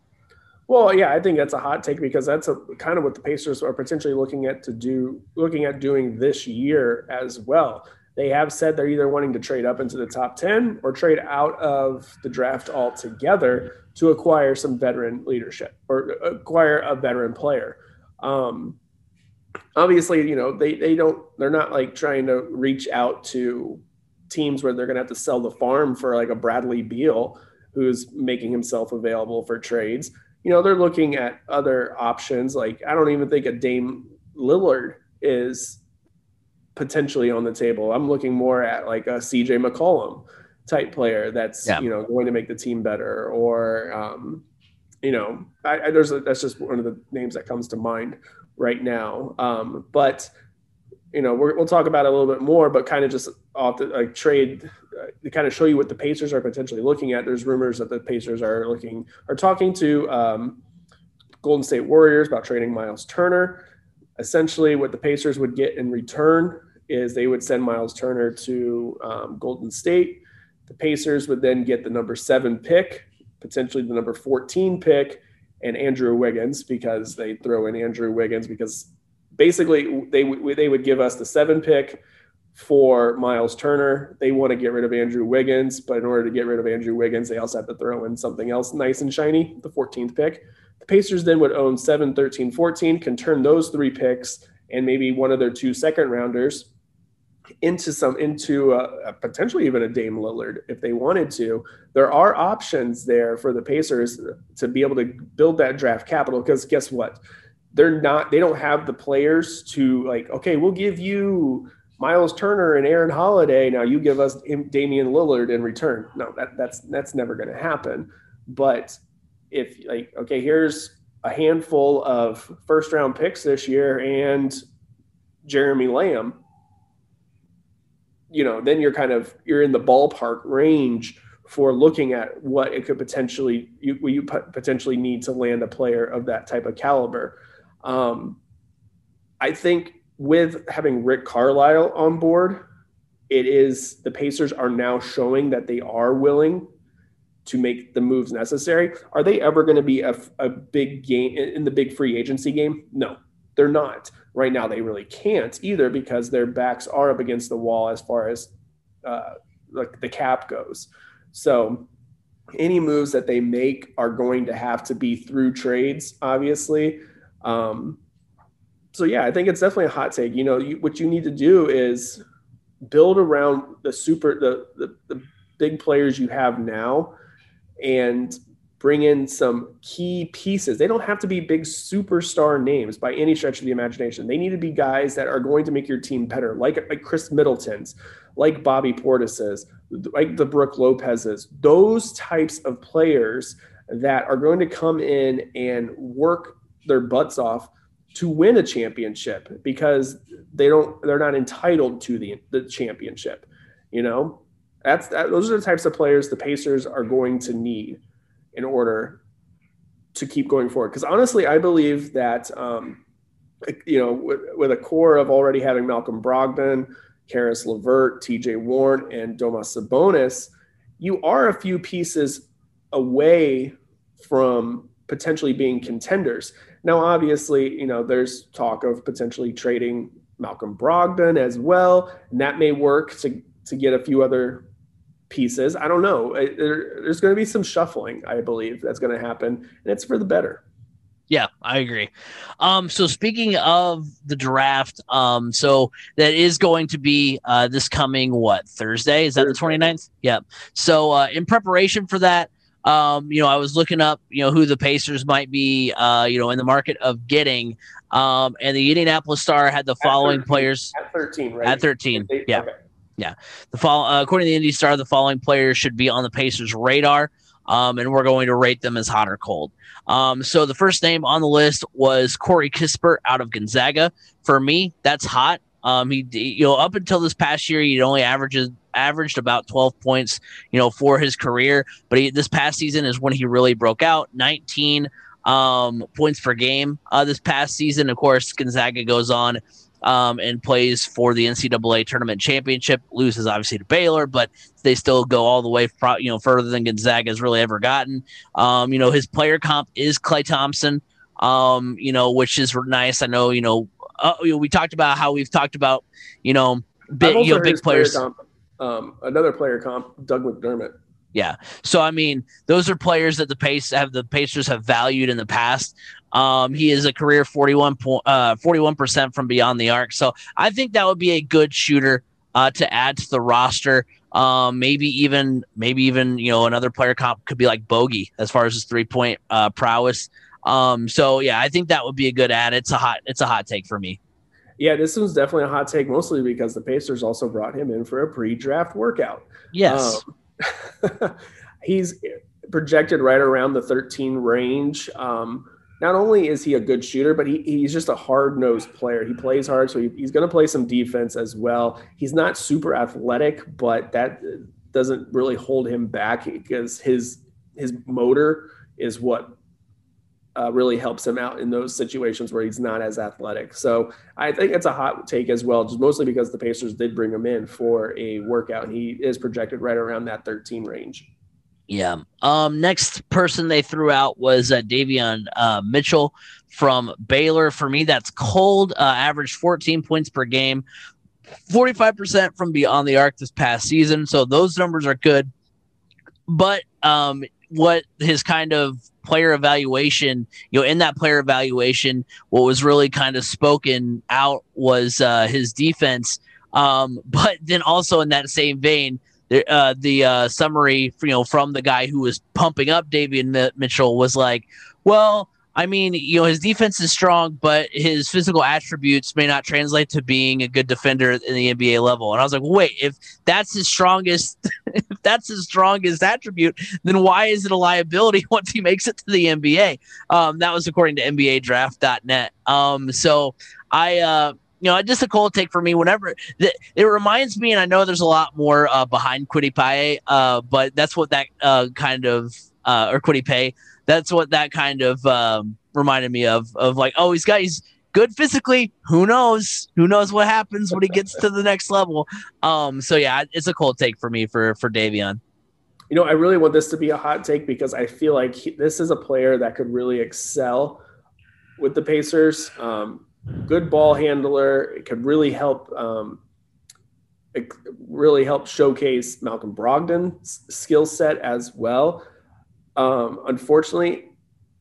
Well, yeah, I think that's a hot take because that's a, kind of what the Pacers are potentially looking at to do, looking at doing this year as well. They have said they're either wanting to trade up into the top 10 or trade out of the draft altogether to acquire some veteran leadership or acquire a veteran player. Um, obviously, you know, they, they don't, they're not like trying to reach out to teams where they're going to have to sell the farm for like a Bradley Beal who's making himself available for trades you know, they're looking at other options. Like, I don't even think a Dame Lillard is potentially on the table. I'm looking more at like a CJ McCollum type player that's, yeah. you know, going to make the team better or, um, you know, I, I, there's a, that's just one of the names that comes to mind right now. Um, but you know, we will talk about it a little bit more, but kind of just off the like trade to kind of show you what the Pacers are potentially looking at. There's rumors that the Pacers are looking are talking to um, Golden State Warriors about trading Miles Turner. Essentially, what the Pacers would get in return is they would send Miles Turner to um, Golden State. The Pacers would then get the number seven pick, potentially the number 14 pick, and Andrew Wiggins because they throw in Andrew Wiggins because basically they they would give us the seven pick for Miles Turner. They want to get rid of Andrew Wiggins, but in order to get rid of Andrew Wiggins, they also have to throw in something else nice and shiny, the 14th pick. The Pacers then would own 7, 13, 14, can turn those three picks and maybe one of their two second rounders into some into a, a potentially even a Dame Lillard if they wanted to. There are options there for the Pacers to be able to build that draft capital because guess what? they're not they don't have the players to like okay we'll give you Miles Turner and Aaron Holiday now you give us Damian Lillard in return. No that that's that's never going to happen. But if like okay here's a handful of first round picks this year and Jeremy Lamb you know then you're kind of you're in the ballpark range for looking at what it could potentially you, you potentially need to land a player of that type of caliber. Um, I think with having Rick Carlisle on board, it is the Pacers are now showing that they are willing to make the moves necessary. Are they ever going to be a, a big game in the big free agency game? No, they're not. Right now, they really can't either because their backs are up against the wall as far as uh, like the cap goes. So any moves that they make are going to have to be through trades, obviously. Um, so yeah, I think it's definitely a hot take. You know, you, what you need to do is build around the super the, the the big players you have now, and bring in some key pieces. They don't have to be big superstar names by any stretch of the imagination. They need to be guys that are going to make your team better, like like Khris Middleton's, like Bobby Portis's, like the Brook Lopez's. Those types of players that are going to come in and work their butts off to win a championship because they don't they're not entitled to the the championship you know? That's that, those are the types of players the pacers are going to need in order to keep going forward. Because honestly i believe that um, you know with, with, a core of already having malcolm brogdon Caris LeVert, TJ Warren, and Domas Sabonis, you are a few pieces away from potentially being contenders. Now, obviously, you know, there's talk of potentially trading Malcolm Brogdon as well, and that may work to to get a few other pieces. I don't know. There, there's going to be some shuffling, I believe, that's going to happen, and it's for the better. Yeah, I agree. Um, so speaking of the draft, um, so that is going to be uh, this coming what Thursday? Is that Thursday. the 29th? Yeah. So uh, in preparation for that, um, you know, I was looking up, you know, who the Pacers might be, uh, you know, in the market of getting. Um, and the Indianapolis Star had the following 13, players at 13, right? At 13. yeah. Okay. Yeah. The follow, uh, according to the Indy Star, the following players should be on the Pacers' radar. Um, and we're going to rate them as hot or cold. Um, so the first name on the list was Corey Kispert out of Gonzaga. For me, that's hot. Um, he, you know, up until this past year, he'd only averages averaged about 12 points, you know, for his career. But he, this past season is when he really broke out 19 um, points per game uh, this past season. Of course, Gonzaga goes on um, and plays for the NCAA tournament championship. Loses obviously to Baylor, but they still go all the way, you know, further than Gonzaga has really ever gotten. Um, you know, his player comp is Klay Thompson, um, you know, which is nice. I know, you know, uh, we talked about how we've talked about, you know, big, you know, big players. Player um, another player comp, Doug McDermott. Yeah. So I mean, those are players that the pace have the Pacers have valued in the past. Um, he is a career 41 uh, 41% from beyond the arc. So I think that would be a good shooter uh, to add to the roster. Um, maybe even maybe even you know another player comp could be like Bogey as far as his three point uh, prowess. Um, so yeah, I think that would be a good add. It's a hot it's a hot take for me. Yeah, this one's definitely a hot take, mostly because the Pacers also brought him in for a pre-draft workout. Yes. Um, he's projected right around the 13 range. Um, not only is he a good shooter, but he, he's just a hard nosed player. He plays hard, so he, he's going to play some defense as well. He's not super athletic, but that doesn't really hold him back because his his motor is what uh, really helps him out in those situations where he's not as athletic. So I think it's a hot take as well, just mostly because the Pacers did bring him in for a workout. He is projected right around that 13 range. Yeah. Um. Next person they threw out was uh, Davion uh, Mitchell from Baylor. For me, that's cold. Uh, averaged 14 points per game, 45% from beyond the arc this past season. So those numbers are good. But um, what his kind of player evaluation, you know, in that player evaluation, what was really kind of spoken out was uh, his defense. Um, but then also in that same vein, the, uh, the uh, summary, you know, from the guy who was pumping up Davion Mitchell was like, well, I mean, you know, his defense is strong, but his physical attributes may not translate to being a good defender in the NBA level. And I was like, wait, if that's his strongest, if that's his strongest attribute, then why is it a liability once he makes it to the NBA? Um, that was according to NBADraft.net. Um, so I, uh, you know, just a cold take for me. Whenever th- it reminds me, and I know there's a lot more uh, behind Kwity Paye, uh, but that's what that uh, kind of uh, or Kwity Paye that's what that kind of um, reminded me of. Of like, oh, he's got he's good physically. Who knows? Who knows what happens when he gets to the next level? Um, so yeah, it's a cold take for me for for Davion. You know, I really want this to be a hot take because I feel like he, this is a player that could really excel with the Pacers. Um, good ball handler. It could really help. Um, really help showcase Malcolm Brogdon's skill set as well. Um, unfortunately,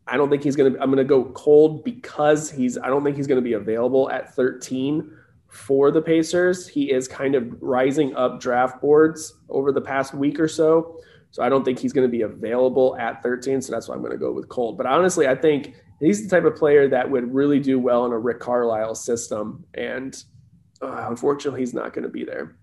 I don't think he's going to. I'm going to go cold because he's. I don't think he's going to be available at 13 for the Pacers. He is kind of rising up draft boards over the past week or so. So I don't think he's going to be available at 13. So that's why I'm going to go with cold. But honestly, I think he's the type of player that would really do well in a Rick Carlisle system. And uh, unfortunately, he's not going to be there.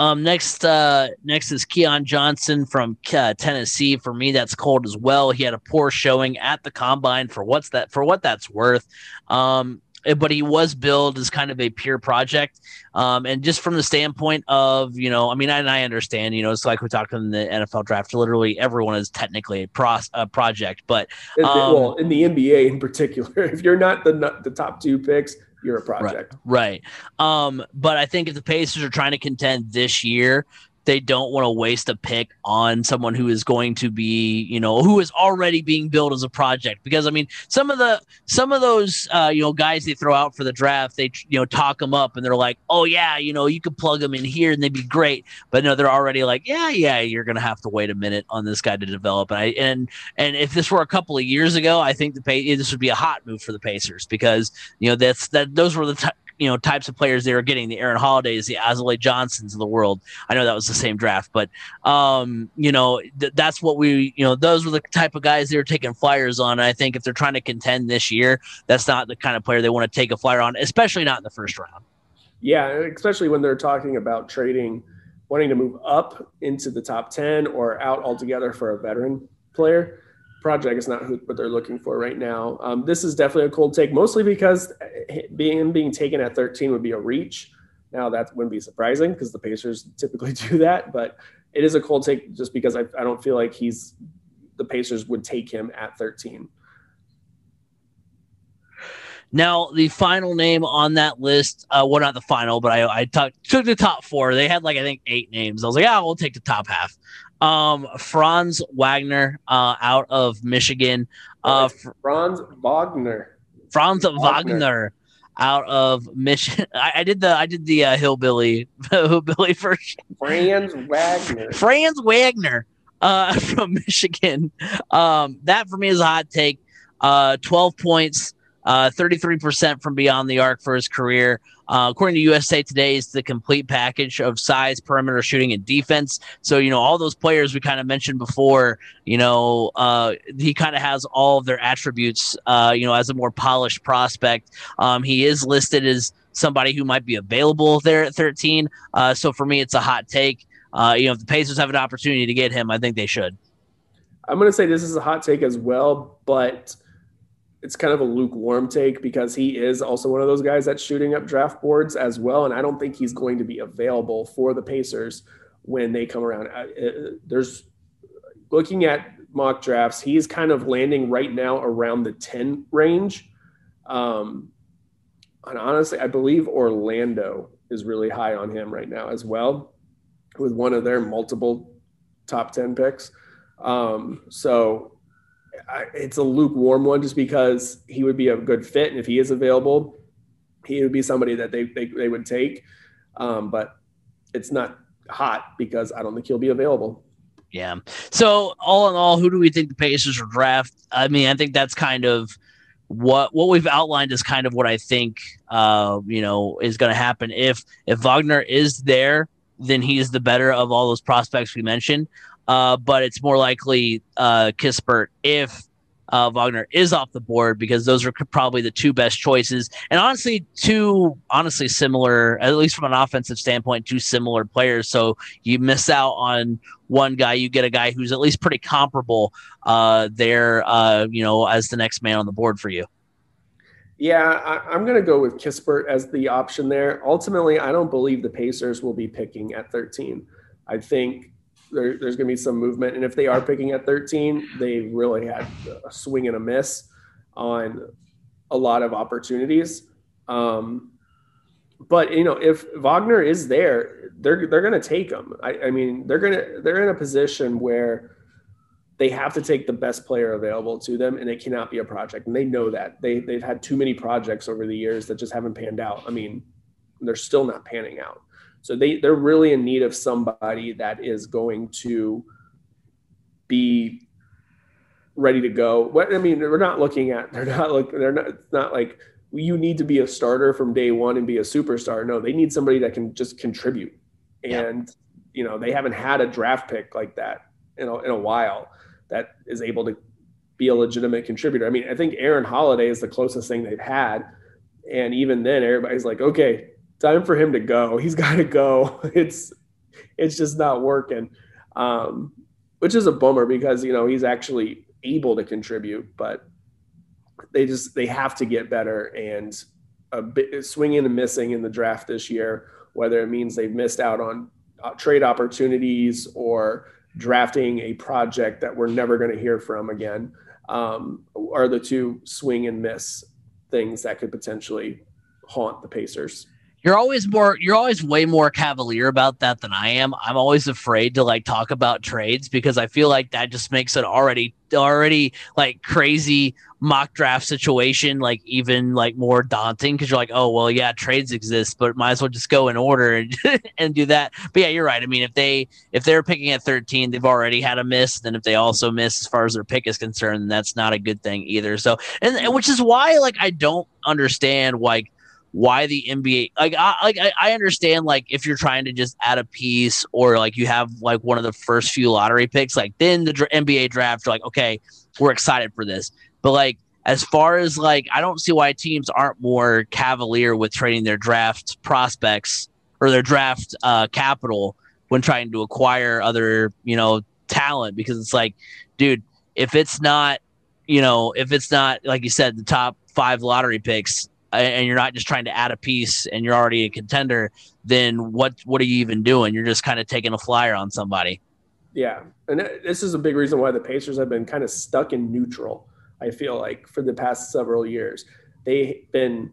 Um, next, uh, next is Keon Johnson from uh, Tennessee. For me, that's cold as well. He had a poor showing at the combine for what's that for what that's worth. Um, eh, but he was billed as kind of a pure project. Um, and just from the standpoint of, you know, I mean, I, I understand, you know, it's like we talked in the NFL draft, literally everyone is technically a, pro, a project, but um, well, in the NBA in particular, if you're not the, the top two picks, you're a project. Right. right. Um, but I think if the Pacers are trying to contend this year, they don't want to waste a pick on someone who is going to be, you know, who is already being built as a project. Because I mean, some of the some of those, uh, you know, guys they throw out for the draft, they you know talk them up, and they're like, oh yeah, you know, you could plug them in here and they'd be great. But no, they're already like, yeah, yeah, you're gonna have to wait a minute on this guy to develop. And I and and if this were a couple of years ago, I think the pay this would be a hot move for the Pacers because you know that's that those were the t- you know types of players they were getting the Aaron Holidays, the Alize Johnsons of the world. I know that was the same draft, but um, you know th- that's what we you know those were the type of guys they were taking flyers on. And I think if they're trying to contend this year, that's not the kind of player they want to take a flyer on, especially not in the first round. Yeah, especially when they're talking about trading, wanting to move up into the top ten or out altogether for a veteran player project is not what they're looking for right now. Um, this is definitely a cold take, mostly because being being taken at 13 would be a reach. Now that wouldn't be surprising because the Pacers typically do that, but it is a cold take just because I, I don't feel like he's the Pacers would take him at 13. Now, the final name on that list, uh, well, not the final, but I, I took the top four. They had like, I think, eight names. I was like, yeah, we'll take the top half. Um, Franz Wagner uh, out of Michigan. Uh, Franz Wagner. Franz Wagner. Wagner out of Michigan. I, I, did the I did the uh, hillbilly hillbilly version. Franz Wagner. Franz Wagner uh, from Michigan. Um, that for me is a hot take. Uh, Twelve points, uh, 33% from beyond the arc for his career. Uh, according to USA Today, is the complete package of size, perimeter shooting, and defense. So, you know, all those players we kind of mentioned before, you know, uh, he kind of has all of their attributes, uh, you know, as a more polished prospect. Um, he is listed as somebody who might be available there at 13. Uh, so for me, it's a hot take. Uh, you know, if the Pacers have an opportunity to get him, I think they should. I'm going to say this is a hot take as well, but – it's kind of a lukewarm take because he is also one of those guys that's shooting up draft boards as well. And I don't think he's going to be available for the Pacers when they come around. There's looking at mock drafts, he's kind of landing right now around the 10 range. Um, and honestly, I believe Orlando is really high on him right now as well, with one of their multiple top 10 picks. Um, so it's a lukewarm one just because he would be a good fit. And if he is available, he would be somebody that they, they, they would take. Um, but it's not hot because I don't think he'll be available. Yeah. So all in all, who do we think the Pacers will draft? I mean, I think that's kind of what what we've outlined is kind of what I think uh, you know is going to happen if if Wagner is there, then he's the better of all those prospects we mentioned uh, but it's more likely uh, Kispert if uh, Wagner is off the board because those are probably the two best choices. And honestly, two honestly similar, at least from an offensive standpoint, two similar players. So you miss out on one guy, you get a guy who's at least pretty comparable uh, there, uh, you know, as the next man on the board for you. Yeah, I, am going to go with Kispert as the option there. Ultimately, I don't believe the Pacers will be picking at 13. I think there, there's going to be some movement. And if they are picking at 13, they really had a swing and a miss on a lot of opportunities. Um, but you know, if Wagner is there, they're they're going to take him. I, I mean, they're going to they're in a position where they have to take the best player available to them, and it cannot be a project. And they know that they they've had too many projects over the years that just haven't panned out. I mean, they're still not panning out. So they they're really in need of somebody that is going to be ready to go. What I mean, we're not looking at they're not like they're not it's not like you need to be a starter from day one and be a superstar. No, they need somebody that can just contribute. And yeah. you know, they haven't had a draft pick like that in a, in a while that is able to be a legitimate contributor. I mean, I think Aaron Holiday is the closest thing they've had. And even then, everybody's like, okay, time for him to go. He's got to go. It's it's just not working, um, which is a bummer because you know he's actually able to contribute, but they just they have to get better and a bit swinging and missing in the draft this year. Whether it means they've missed out on uh, trade opportunities or drafting a project that we're never going to hear from again, um, are the two swing and miss things that could potentially haunt the Pacers you're always more you're always way more cavalier about that than I am. I'm always afraid to like talk about trades because I feel like that just makes it already already like crazy mock draft situation like even like more daunting because you're like oh well yeah trades exist but might as well just go in order and, and do that. But yeah you're right. I mean if they if they're picking at 13 they've already had a miss then if they also miss as far as their pick is concerned that's not a good thing either. So and, and which is why like i don't understand like why the NBA like I like I understand like if you're trying to just add a piece or like you have like one of the first few lottery picks like then the NBA draft you're like okay we're excited for this. But like as far as like I don't see why teams aren't more cavalier with trading their draft prospects or their draft uh, capital when trying to acquire other you know talent. Because it's like dude if it's not you know if it's not like you said the top five lottery picks and you're not just trying to add a piece and you're already a contender, then what what are you even doing? You're just kind of taking a flyer on somebody. Yeah, and this is a big reason why the Pacers have been kind of stuck in neutral. I feel like for the past several years, they've been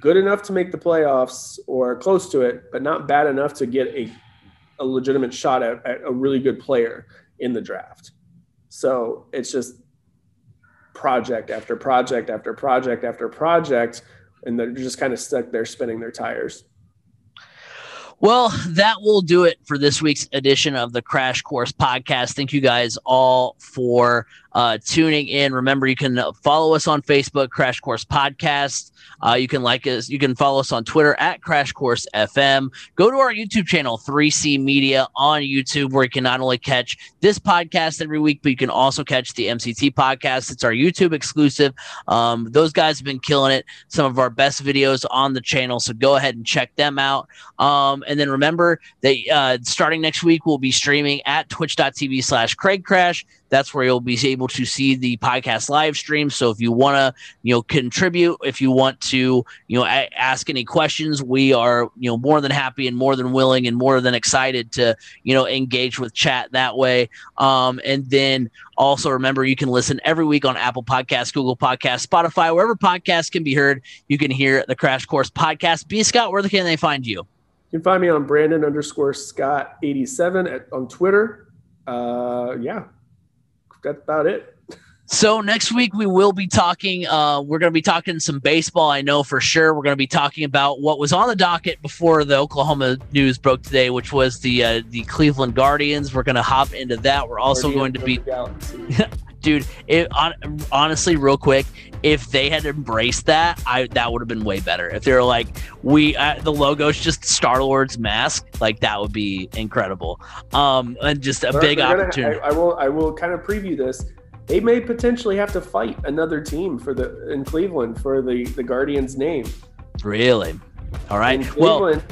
good enough to make the playoffs or close to it, but not bad enough to get a, a legitimate shot at, at a really good player in the draft. So it's just project after project after project after project, and they're just kind of stuck there spinning their tires. Well, that will do it for this week's edition of the Crash Course podcast. Thank you guys all for uh, tuning in. Remember, you can follow us on Facebook, Crash Course Podcast. Uh, you can like us. You can follow us on Twitter at Crash Course FM. Go to our YouTube channel, 3C Media on YouTube, where you can not only catch this podcast every week, but you can also catch the MCT podcast. It's our YouTube exclusive. Um, those guys have been killing it. Some of our best videos on the channel. So go ahead and check them out. Um, and then remember that uh, starting next week, we'll be streaming at twitch.tv slash Craig Crash. That's where you'll be able to see the podcast live stream. So if you want to, you know, contribute, if you want to, you know, a- ask any questions, we are, you know, more than happy and more than willing and more than excited to, you know, engage with chat that way. Um, and then also remember you can listen every week on Apple Podcasts, Google Podcasts, Spotify, wherever podcasts can be heard. You can hear the Crash Course podcast. B Scott, where can they find you? You can find me on Brandon underscore Scott 87 at, on Twitter. Uh, yeah, that's about it. So next week we will be talking. Uh, we're going to be talking some baseball. I know for sure. We're going to be talking about what was on the docket before the Oklahoma news broke today, which was the uh, the Cleveland Guardians. We're going to hop into that. We're also going to be, dude. It, on, honestly, real quick, if they had embraced that, I that would have been way better. If they were like, we uh, the logo's just Star Lord's mask, like that would be incredible. Um, and just a They're- big they're gonna- opportunity. I, I will. I will kind of preview this. They may potentially have to fight another team for the in Cleveland for the the Guardians name. really? All right. Well,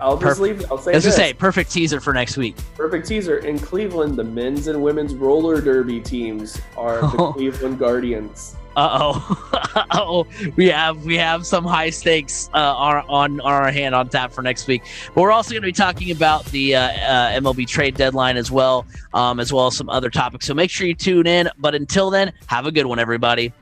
I'll just perf- leave. I'll say as I this. say, perfect teaser for next week. Perfect teaser. In Cleveland, the men's and women's roller derby teams are the Oh. Cleveland Guardians. Uh oh, oh, we have we have some high stakes uh, on on on our hand on tap for next week. But we're also going to be talking about the uh, uh, MLB trade deadline as well, um, as well as some other topics. So make sure you tune in. But until then, have a good one, everybody.